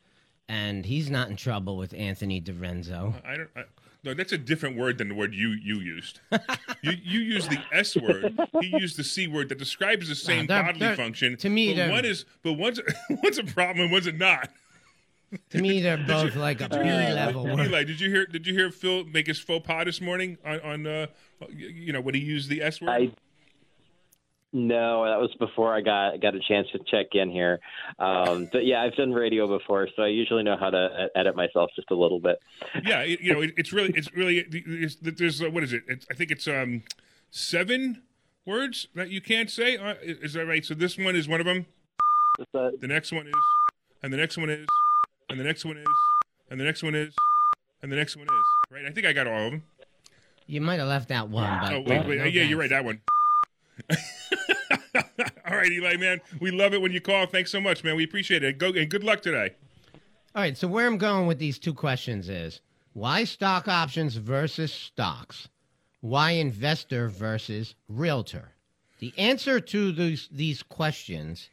C: and he's not in trouble with Anthony DiRenzo.
D: I don't. I, no, that's a different word than the word you you used. you you used the S word. He used the C word that describes the same
C: they're-
D: bodily
C: they're-
D: function.
C: to me,
D: but
C: they're-
D: one is but one's one's a problem and one's a not.
C: To me, they're both like a B level word.
D: Eli, did you hear? Did you hear Phil make his faux pas this morning on on uh, you know when he used the S word?
H: I no, that was before I got got a chance to check in here. Um, but yeah, I've done radio before, so I usually know how to edit myself just a little bit.
D: yeah, it, you know, it, it's really, it's really, it's, there's, uh, what is it? It's, I think it's um seven words that you can't say. Uh, is that right? So this one is one of them.
H: Just,
D: The next one is, and the next one is, and the next one is, and the next one is, and the next one is. Right? I think I got all of them.
C: You might have left out one, but
D: Oh wait, wait,
C: no
D: yeah, you're right. That one. all right, Eli, man, we love it when you call. Thanks so much, man. We appreciate it. Go and good luck today.
C: All right, so where I'm going with these two questions is why stock options versus stocks? Why investor versus realtor? The answer to these, these questions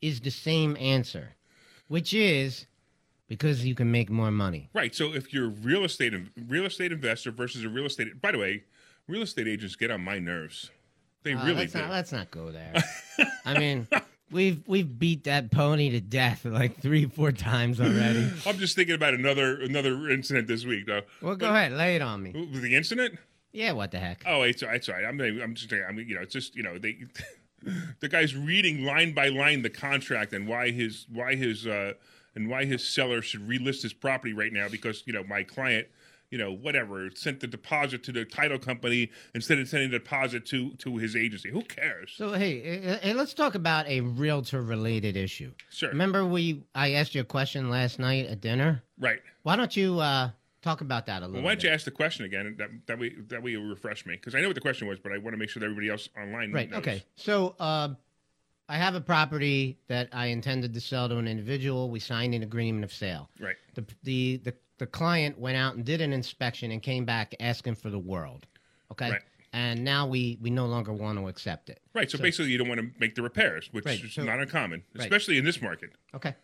C: is the same answer, which is because you can make more money.
D: Right. So if you're a real estate real estate investor versus a real estate by the way, real estate agents get on my nerves. They
C: Uh,
D: really
C: let's
D: do.
C: not, let's not go there. I mean, we've we've beat that pony to death like three, four times already.
D: I'm just thinking about another another incident this week though.
C: Well, go ahead, lay it on me.
D: The incident?
C: Yeah, what the heck?
D: Oh, it's it's all right. I'm I'm just I mean, you know, it's just you know they the guy's reading line by line the contract and why his why his uh and why his seller should relist his property right now because you know my client you know whatever sent the deposit to the title company instead of sending the deposit to to his agency. Who cares?
C: So hey, eh, let's talk about a realtor-related issue.
D: Sure.
C: Remember we I asked you a question last night at dinner.
D: Right.
C: Why don't you uh, talk about that a little?
D: Well, why don't
C: bit?
D: you ask the question again? That that way that way you'll refresh me because I know what the question was, but I want to make sure that everybody else online
C: Right.
D: knows.
C: Okay. So uh, I have a property that I intended to sell to an individual. We signed an agreement of sale.
D: Right.
C: The the the, the client went out and did an inspection and came back asking for the world. Okay.
D: Right.
C: And now we we no longer want to accept it.
D: Right. So, basically, you don't want to make the repairs, which
C: Right,
D: is
C: so-
D: not uncommon,
C: Right.
D: especially in this market.
C: Okay.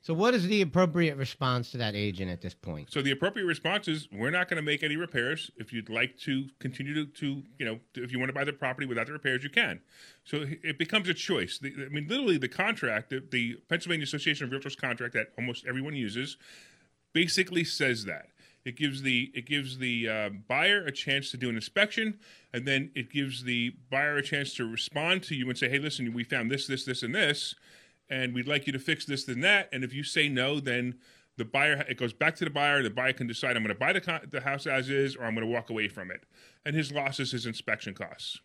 C: So what is the appropriate response to that agent at this point?
D: So the appropriate response is we're not going to make any repairs. If you'd like to continue to, to you know, to- if you want to buy the property without the repairs, you can. So it becomes a choice. The, I mean, literally, the contract, the, the Pennsylvania Association of Realtors contract that almost everyone uses, basically says that. It gives the it gives the uh, buyer a chance to do an inspection, and then it gives the buyer a chance to respond to you and say, "Hey, listen, we found this, this, this, and this, and we'd like you to fix this and that." And if you say no, then the buyer it goes back to the buyer. The buyer can decide, "I'm going to buy the the house as is, or I'm going to walk away from it," and his loss is his inspection costs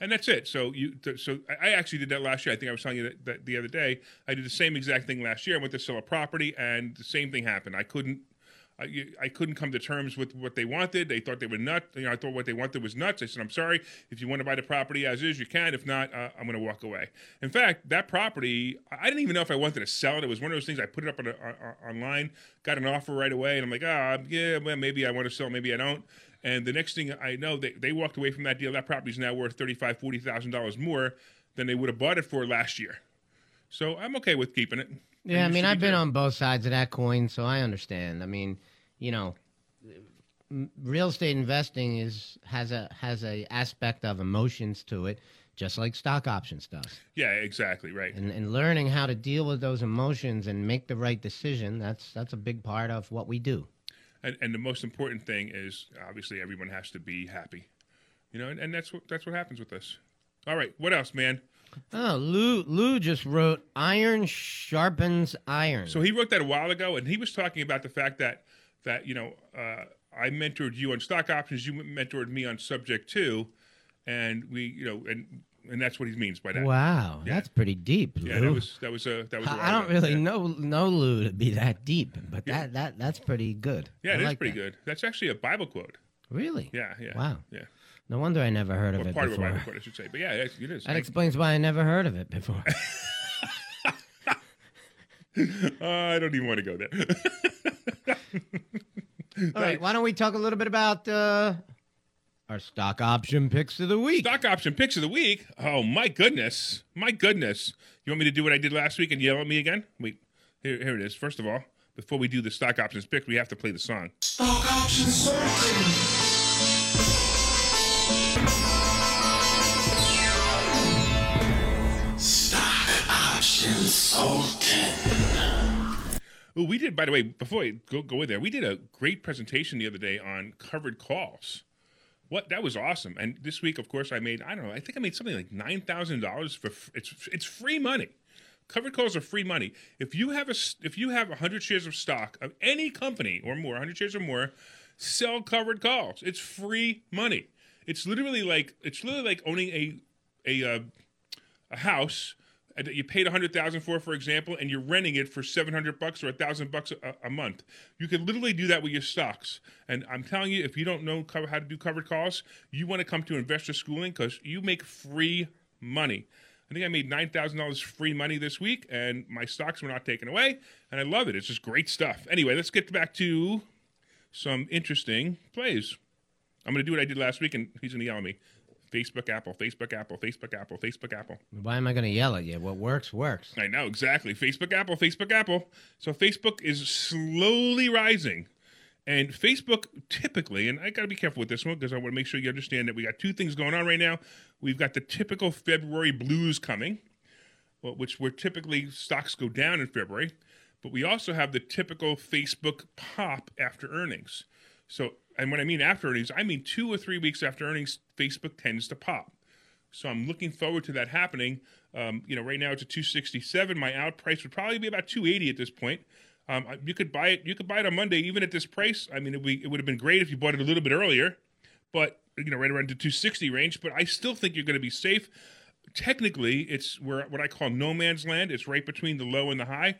D: and that's it. So you, so I actually did that last year. I think I was telling you that, that the other day. I did the same exact thing last year. I went to sell a property, and the same thing happened. I couldn't, I, I couldn't come to terms with what they wanted. They thought they were nuts. You know, I thought what they wanted was nuts. I said, I'm sorry. If you want to buy the property as is, you can. If not, uh, I'm going to walk away. In fact, that property, I didn't even know if I wanted to sell it. It was one of those things. I put it up on a, on- online, got an offer right away, and I'm like, ah, yeah, well, maybe I want to sell, maybe I don't. And the next thing I know, they, they walked away from that deal. That property is now worth thirty-five, forty thousand dollars more than they would have bought it for last year. So I'm okay with keeping it.
C: Yeah, I mean, I've been on both sides of that coin, so I understand. I mean, you know, real estate investing is has a has a aspect of emotions to it, just like stock options does.
D: Yeah, exactly right.
C: And, and learning how to deal with those emotions and make the right decision that's that's a big part of what we do.
D: And, and the most important thing is obviously everyone has to be happy, you know, and, and that's what that's what happens with us. All right, what else, man?
C: Oh, Lou Lou just wrote iron sharpens iron.
D: So he wrote that a while ago, and he was talking about the fact that that you know uh, I mentored you on stock options, you mentored me on subject to, and we you know and and that's what he means by that.
C: Wow,
D: Yeah.
C: that's pretty deep, Lou.
D: Yeah, that was that was a that was. a
C: I I don't really
D: Yeah.
C: know know Lou to be that deep, but that that that's pretty good.
D: Yeah,
C: I
D: it is
C: like
D: pretty
C: that.
D: good. That's actually a Bible quote.
C: Really?
D: Yeah, yeah.
C: Wow.
D: Yeah.
C: No wonder I never heard of it
D: part of a
C: before.
D: Bible quote, I should say. But yeah, it is.
C: That explains why I never heard of it before.
D: Uh, I don't even want to go there.
C: All right, why don't we talk a little bit about uh, our stock option picks of the week?
D: Stock option picks of the week. Oh my goodness, my goodness! You want me to do what I did last week and yell at me again? Wait, here, here it is. First of all, before we do the stock options pick, we have to play the song.
F: Stock option Sultan. Stock option Sultan.
D: Oh, we did. By the way, before I go go in there, we did a great presentation the other day on covered calls. What that was awesome. And this week, of course, I made I don't know. I think I made something like nine thousand dollars for it's it's free money. Covered calls are free money. If you have a if you have hundred shares of stock of any company or more, hundred shares or more, sell covered calls. It's free money. It's literally like it's literally like owning a a uh, a house that you paid a hundred thousand for, for example, and you're renting it for seven hundred bucks or a thousand bucks a, month. You could literally do that with your stocks. And I'm telling you, if you don't know how to do covered calls, you want to come to investor schooling because you make free money. I think I made nine thousand dollars free money this week, and my stocks were not taken away, and I love it. It's just great stuff. Anyway, let's get back to some interesting plays. I'm going to do what I did last week, and he's going to yell at me. Facebook, Apple, Facebook, Apple, Facebook, Apple, Facebook, Apple.
C: Why am I going to yell at you? What works, works.
D: I know exactly. Facebook, Apple, Facebook, Apple. So Facebook is slowly rising. And Facebook typically, and I got to be careful with this one because I want to make sure you understand that we got two things going on right now. We've got the typical February blues coming, which where typically stocks go down in February, but we also have the typical Facebook pop after earnings. So, and when I mean after earnings, I mean two or three weeks after earnings, Facebook tends to pop. So I'm looking forward to that happening. Um, you know, right now it's a 267. My out price would probably be about 280 at this point. Um, you could buy it. You could buy it on Monday, even at this price. I mean, it, would- it would have been great if you bought it a little bit earlier, but you know, right around the 260 range. But I still think you're going to be safe. Technically, it's where what I call no man's land. It's right between the low and the high,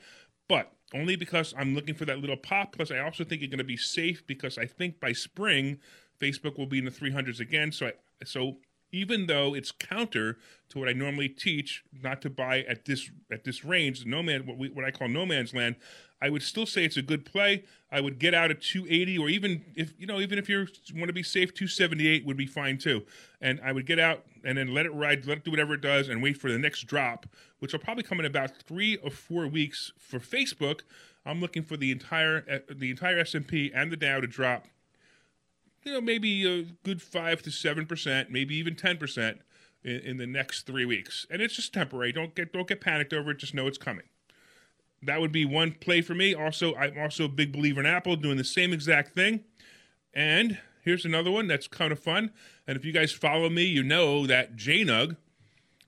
D: but only because I'm looking for that little pop. Plus, I also think you're going to be safe because I think by spring, Facebook will be in the 300s again. So, I, so even though it's counter to what I normally teach, not to buy at this at this range, no man, what, we, what I call no man's land, I would still say it's a good play. I would get out at 280, or even if you know, even if you want to be safe, 278 would be fine too. And I would get out and then let it ride, let it do whatever it does, and wait for the next drop, which will probably come in about three or four weeks for Facebook. I'm looking for the entire uh, the entire S&P and the Dow to drop you know, maybe a good five to seven percent, maybe even ten percent in, in the next three weeks, and it's just temporary. Don't get don't get panicked over it. Just know it's coming. That would be one play for me. Also, I'm also a big believer in Apple doing the same exact thing. And here's another one that's kind of fun. And if you guys follow me, you know that JNUG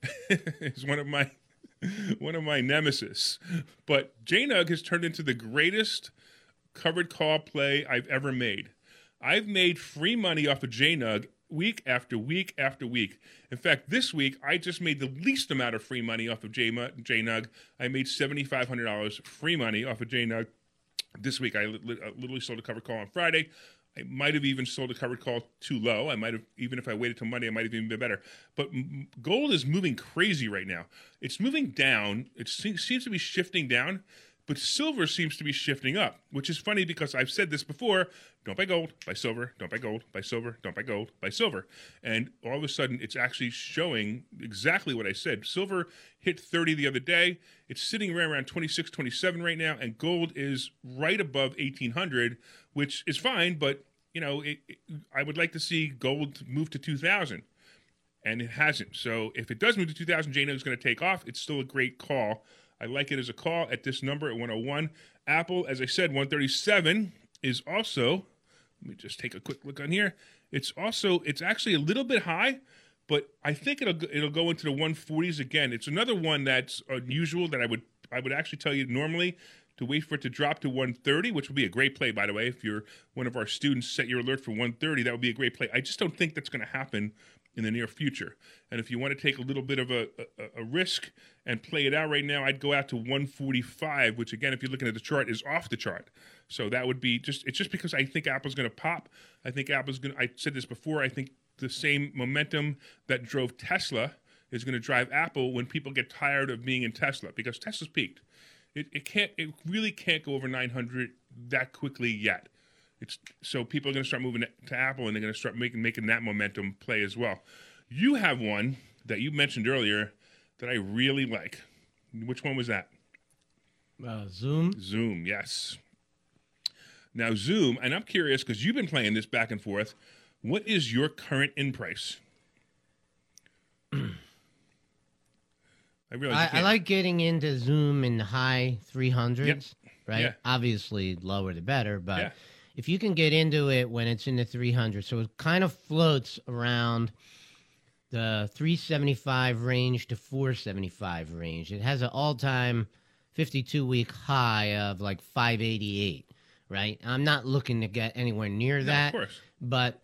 D: is one of my one of my nemesis. But JNUG has turned into the greatest covered call play I've ever made. I've made free money off of JNUG week after week after week. In fact, this week I just made the least amount of free money off of JMu- JNUG. I made $7,500 free money off of JNUG. This week I li- li- literally sold a covered call on Friday. I might have even sold a covered call too low. I might have, even if I waited till Monday, I might have even been better. But gold is moving crazy right now. It's moving down. It se- seems to be shifting down, but silver seems to be shifting up, which is funny because I've said this before don't buy gold, buy silver, don't buy gold, buy silver, don't buy gold, buy silver. And all of a sudden, it's actually showing exactly what I said. Silver hit 30 the other day. It's sitting right around 26, 27 right now, and gold is right above 1800, which is fine, but you know, it, it- I would like to see gold move to 2000 and it hasn't. So if it does move to 2000, JNUG is going to take off. It's still a great call. I like it as a call at this number at 101. Apple, as I said, 137 is also. Let me just take a quick look on here. It's also it's actually a little bit high, but I think it'll it'll go into the 140s again. It's another one that's unusual that I would I would actually tell you normally to wait for it to drop to 130, which would be a great play, by the way. If you're one of our students, set your alert for 130. That would be a great play. I just don't think that's going to happen in the near future. And if you want to take a little bit of a, a, a risk and play it out right now, I'd go out to 145, which again, if you're looking at the chart, is off the chart. So that would be just it's just because I think Apple's going to pop. I think Apple's going. I said this before. I think the same momentum that drove Tesla is going to drive Apple when people get tired of being in Tesla because Tesla's peaked. It, it can't. It really can't go over 900 that quickly yet. It's so people are going to start moving to Apple and they're going to start making making that momentum play as well. You have one that you mentioned earlier that I really like. Which one was that?
C: Uh, Zoom.
D: Zoom, yes. Now Zoom, and I'm curious because you've been playing this back and forth. What is your current in price? I
C: I, I like getting into Zoom in the high 300s,
D: Yep.
C: right?
D: Yeah.
C: Obviously, lower the better, but
D: Yeah.
C: If you can get into it when it's in the 300 so it kind of floats around the 375 range to 475 range. It has an all-time 52-week high of like 588, right? I'm not looking to get anywhere near
D: No,
C: that
D: of course.
C: but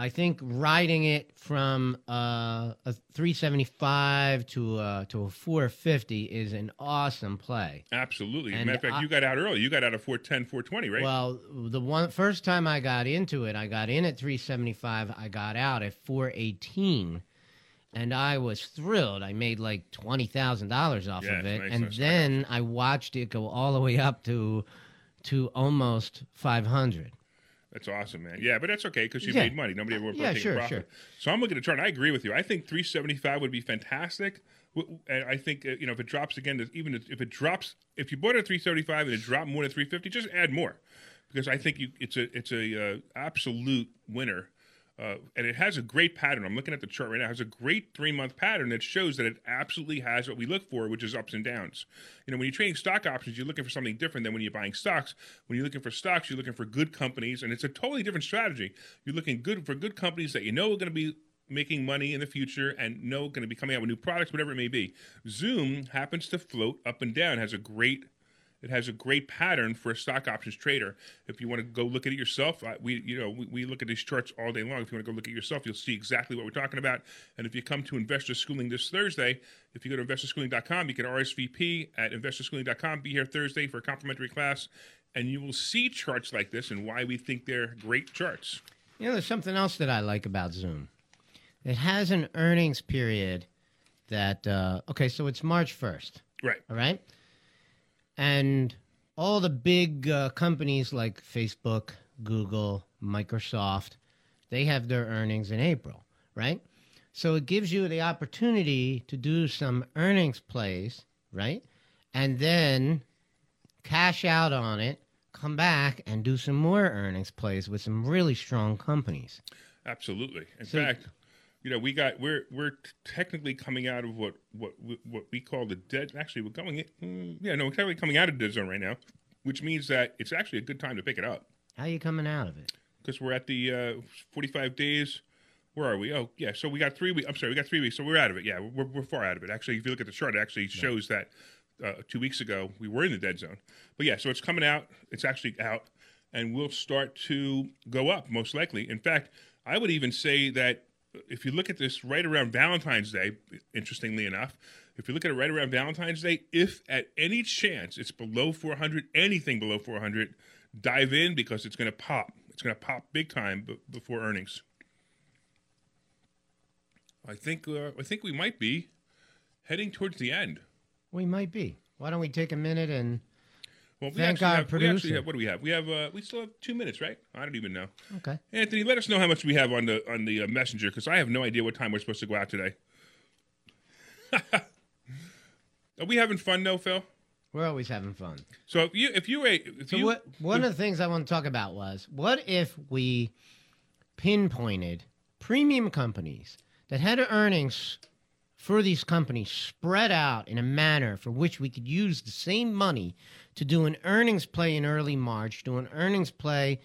C: I think riding it from uh, a 375 to a, to a 450 is an awesome play.
D: Absolutely.
C: And
D: matter of fact,
C: I-
D: you got out early. You got out at 410, 420, right?
C: Well, the one first time I got into it, I got in at 375. I got out at 418, and I was thrilled. I made like twenty thousand dollars off
D: Yeah,
C: of it,
D: nice,
C: and
D: nice,
C: then I watched it go all the way up to to almost 500.
D: That's awesome, man. Yeah, but that's okay because you
C: Yeah.
D: made money. Nobody ever
C: Yeah,
D: take
C: sure,
D: a profit.
C: sure.
D: So I'm looking at chart. I agree with you. I think 375 would be fantastic. And I think uh, you know if it drops again, even if it drops, if you bought it at 375 and it dropped more than 350, just add more because I think you it's a it's a uh, absolute winner. Uh, and it has a great pattern. I'm looking at the chart right now. It has a great three month pattern that shows that it absolutely has what we look for, which is ups and downs. You know, when you're trading stock options, you're looking for something different than when you're buying stocks. When you're looking for stocks, you're looking for good companies, and it's a totally different strategy. You're looking good for good companies that you know are going to be making money in the future and know going to be coming out with new products, whatever it may be. Zoom happens to float up and down, has a great it has a great pattern for a stock options trader. If you want to go look at it yourself, we you know we, we look at these charts all day long. If you want to go look at it yourself, you'll see exactly what we're talking about. And if you come to Investor Schooling this Thursday, if you go to investorschooling.com, you can RSVP at investorschooling.com. Be here Thursday for a complimentary class, and you will see charts like this and why we think they're great charts.
C: You know, there's something else that I like about Zoom. It has an earnings period that, uh, okay, so it's March 1st,
D: Right.
C: all right? And all the big uh, companies like Facebook, Google, Microsoft, they have their earnings in April, right? So it gives you the opportunity to do some earnings plays, right? And then cash out on it, come back and do some more earnings plays with some really strong companies.
D: Absolutely. In
C: So-
D: fact, you know, we got we're we're technically coming out of what what what we call the dead. Actually, we're going. in- mm, Yeah, no, we're technically coming out of the dead zone right now, which means that it's actually a good time to pick it up
C: How are you coming out of it?
D: because we're at the uh, 45 days. Where are we? Oh, yeah. So we got three weeks. I'm sorry, we got three weeks. So we're out of it. Yeah, we're, we're far out of it. Actually, if you look at the chart, it actually shows that uh, two weeks ago we were in the dead zone. But yeah, so it's coming out. It's actually out, and we'll start to go up most likely. In fact, I would even say that if you look at this right around Valentine's Day, interestingly enough, if you look at it right around Valentine's Day, if at any chance it's below 400, anything below 400, dive in because it's going to pop. It's going to pop big time before earnings. I think uh, I think we might be heading towards the end.
C: We might be. Why don't we take a minute and
D: Well, we
C: Thank
D: actually
C: our
D: have, we actually
C: producer.
D: have what do we have? We have uh, we still have two minutes, right? I don't even know.
C: okay?
D: Anthony, let us know how much we have on the on the uh, messenger because I have no idea what time we're supposed to go out today. Are we having fun though, Phil?
C: We're always having fun.
D: So if you if you if
C: So
D: you
C: what? One of the things I want to talk about was what if we pinpointed premium companies that had earnings for these companies spread out in a manner for which we could use the same money to do an earnings play in early March, do an earnings play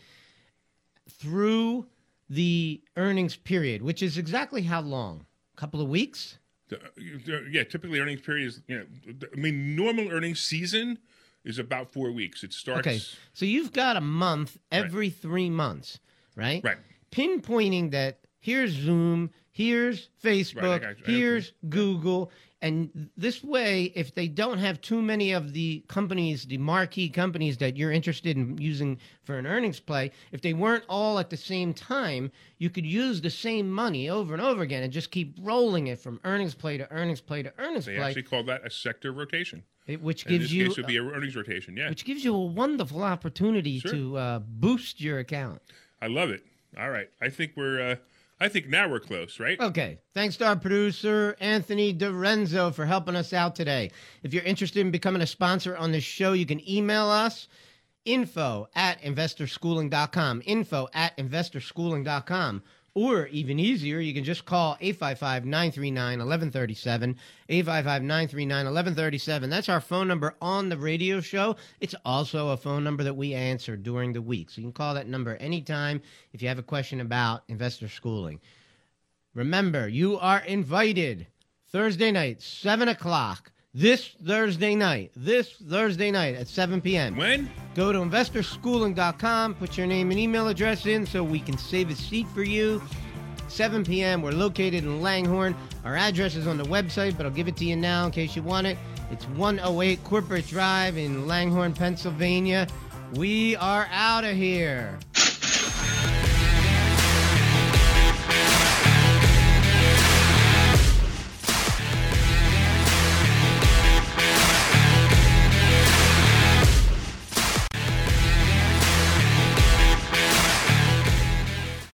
C: through the earnings period, which is exactly how long? A couple of weeks?
D: Yeah, typically earnings period is you know I mean normal earnings season is about four weeks. It starts
C: Okay, so you've got a month every three months, right?
D: Right.
C: Pinpointing that here's Zoom, here's Facebook,
D: got you. I-
C: here's Google. And this way, if they don't have too many of the companies, the marquee companies that you're interested in using for an earnings play, if they weren't all at the same time, you could use the same money over and over again and just keep rolling it from earnings play to earnings play to earnings
D: They
C: play, They
D: actually call that a sector rotation.
C: it- which
D: In
C: gives
D: this
C: you
D: case, would be a earnings rotation. Yeah,
C: which gives you a wonderful opportunity
D: Sure.
C: to uh, boost your account.
D: I love it. All right, I think we're. Uh, I think now we're close, right?
C: Okay. Thanks to our producer, Anthony DiRenzo, for helping us out today. If you're interested in becoming a sponsor on this show, you can email us info at investorschooling.com. Info at investorschooling.com. Or even easier, you can just call 855 939 1137. 855 939 1137. That's our phone number on the radio show. It's also a phone number that we answer during the week. So you can call that number anytime if you have a question about investor schooling. Remember, you are invited Thursday night, 7 o'clock. This Thursday night. This Thursday night at 7 p.m.
D: When?
C: Go to investorschooling.com, put your name and email address in so we can save a seat for you. 7 p.m. We're located in Langhorne. Our address is on the website, but I'll give it to you now in case you want it. It's 108 Corporate Drive in Langhorne, Pennsylvania. We are out of here.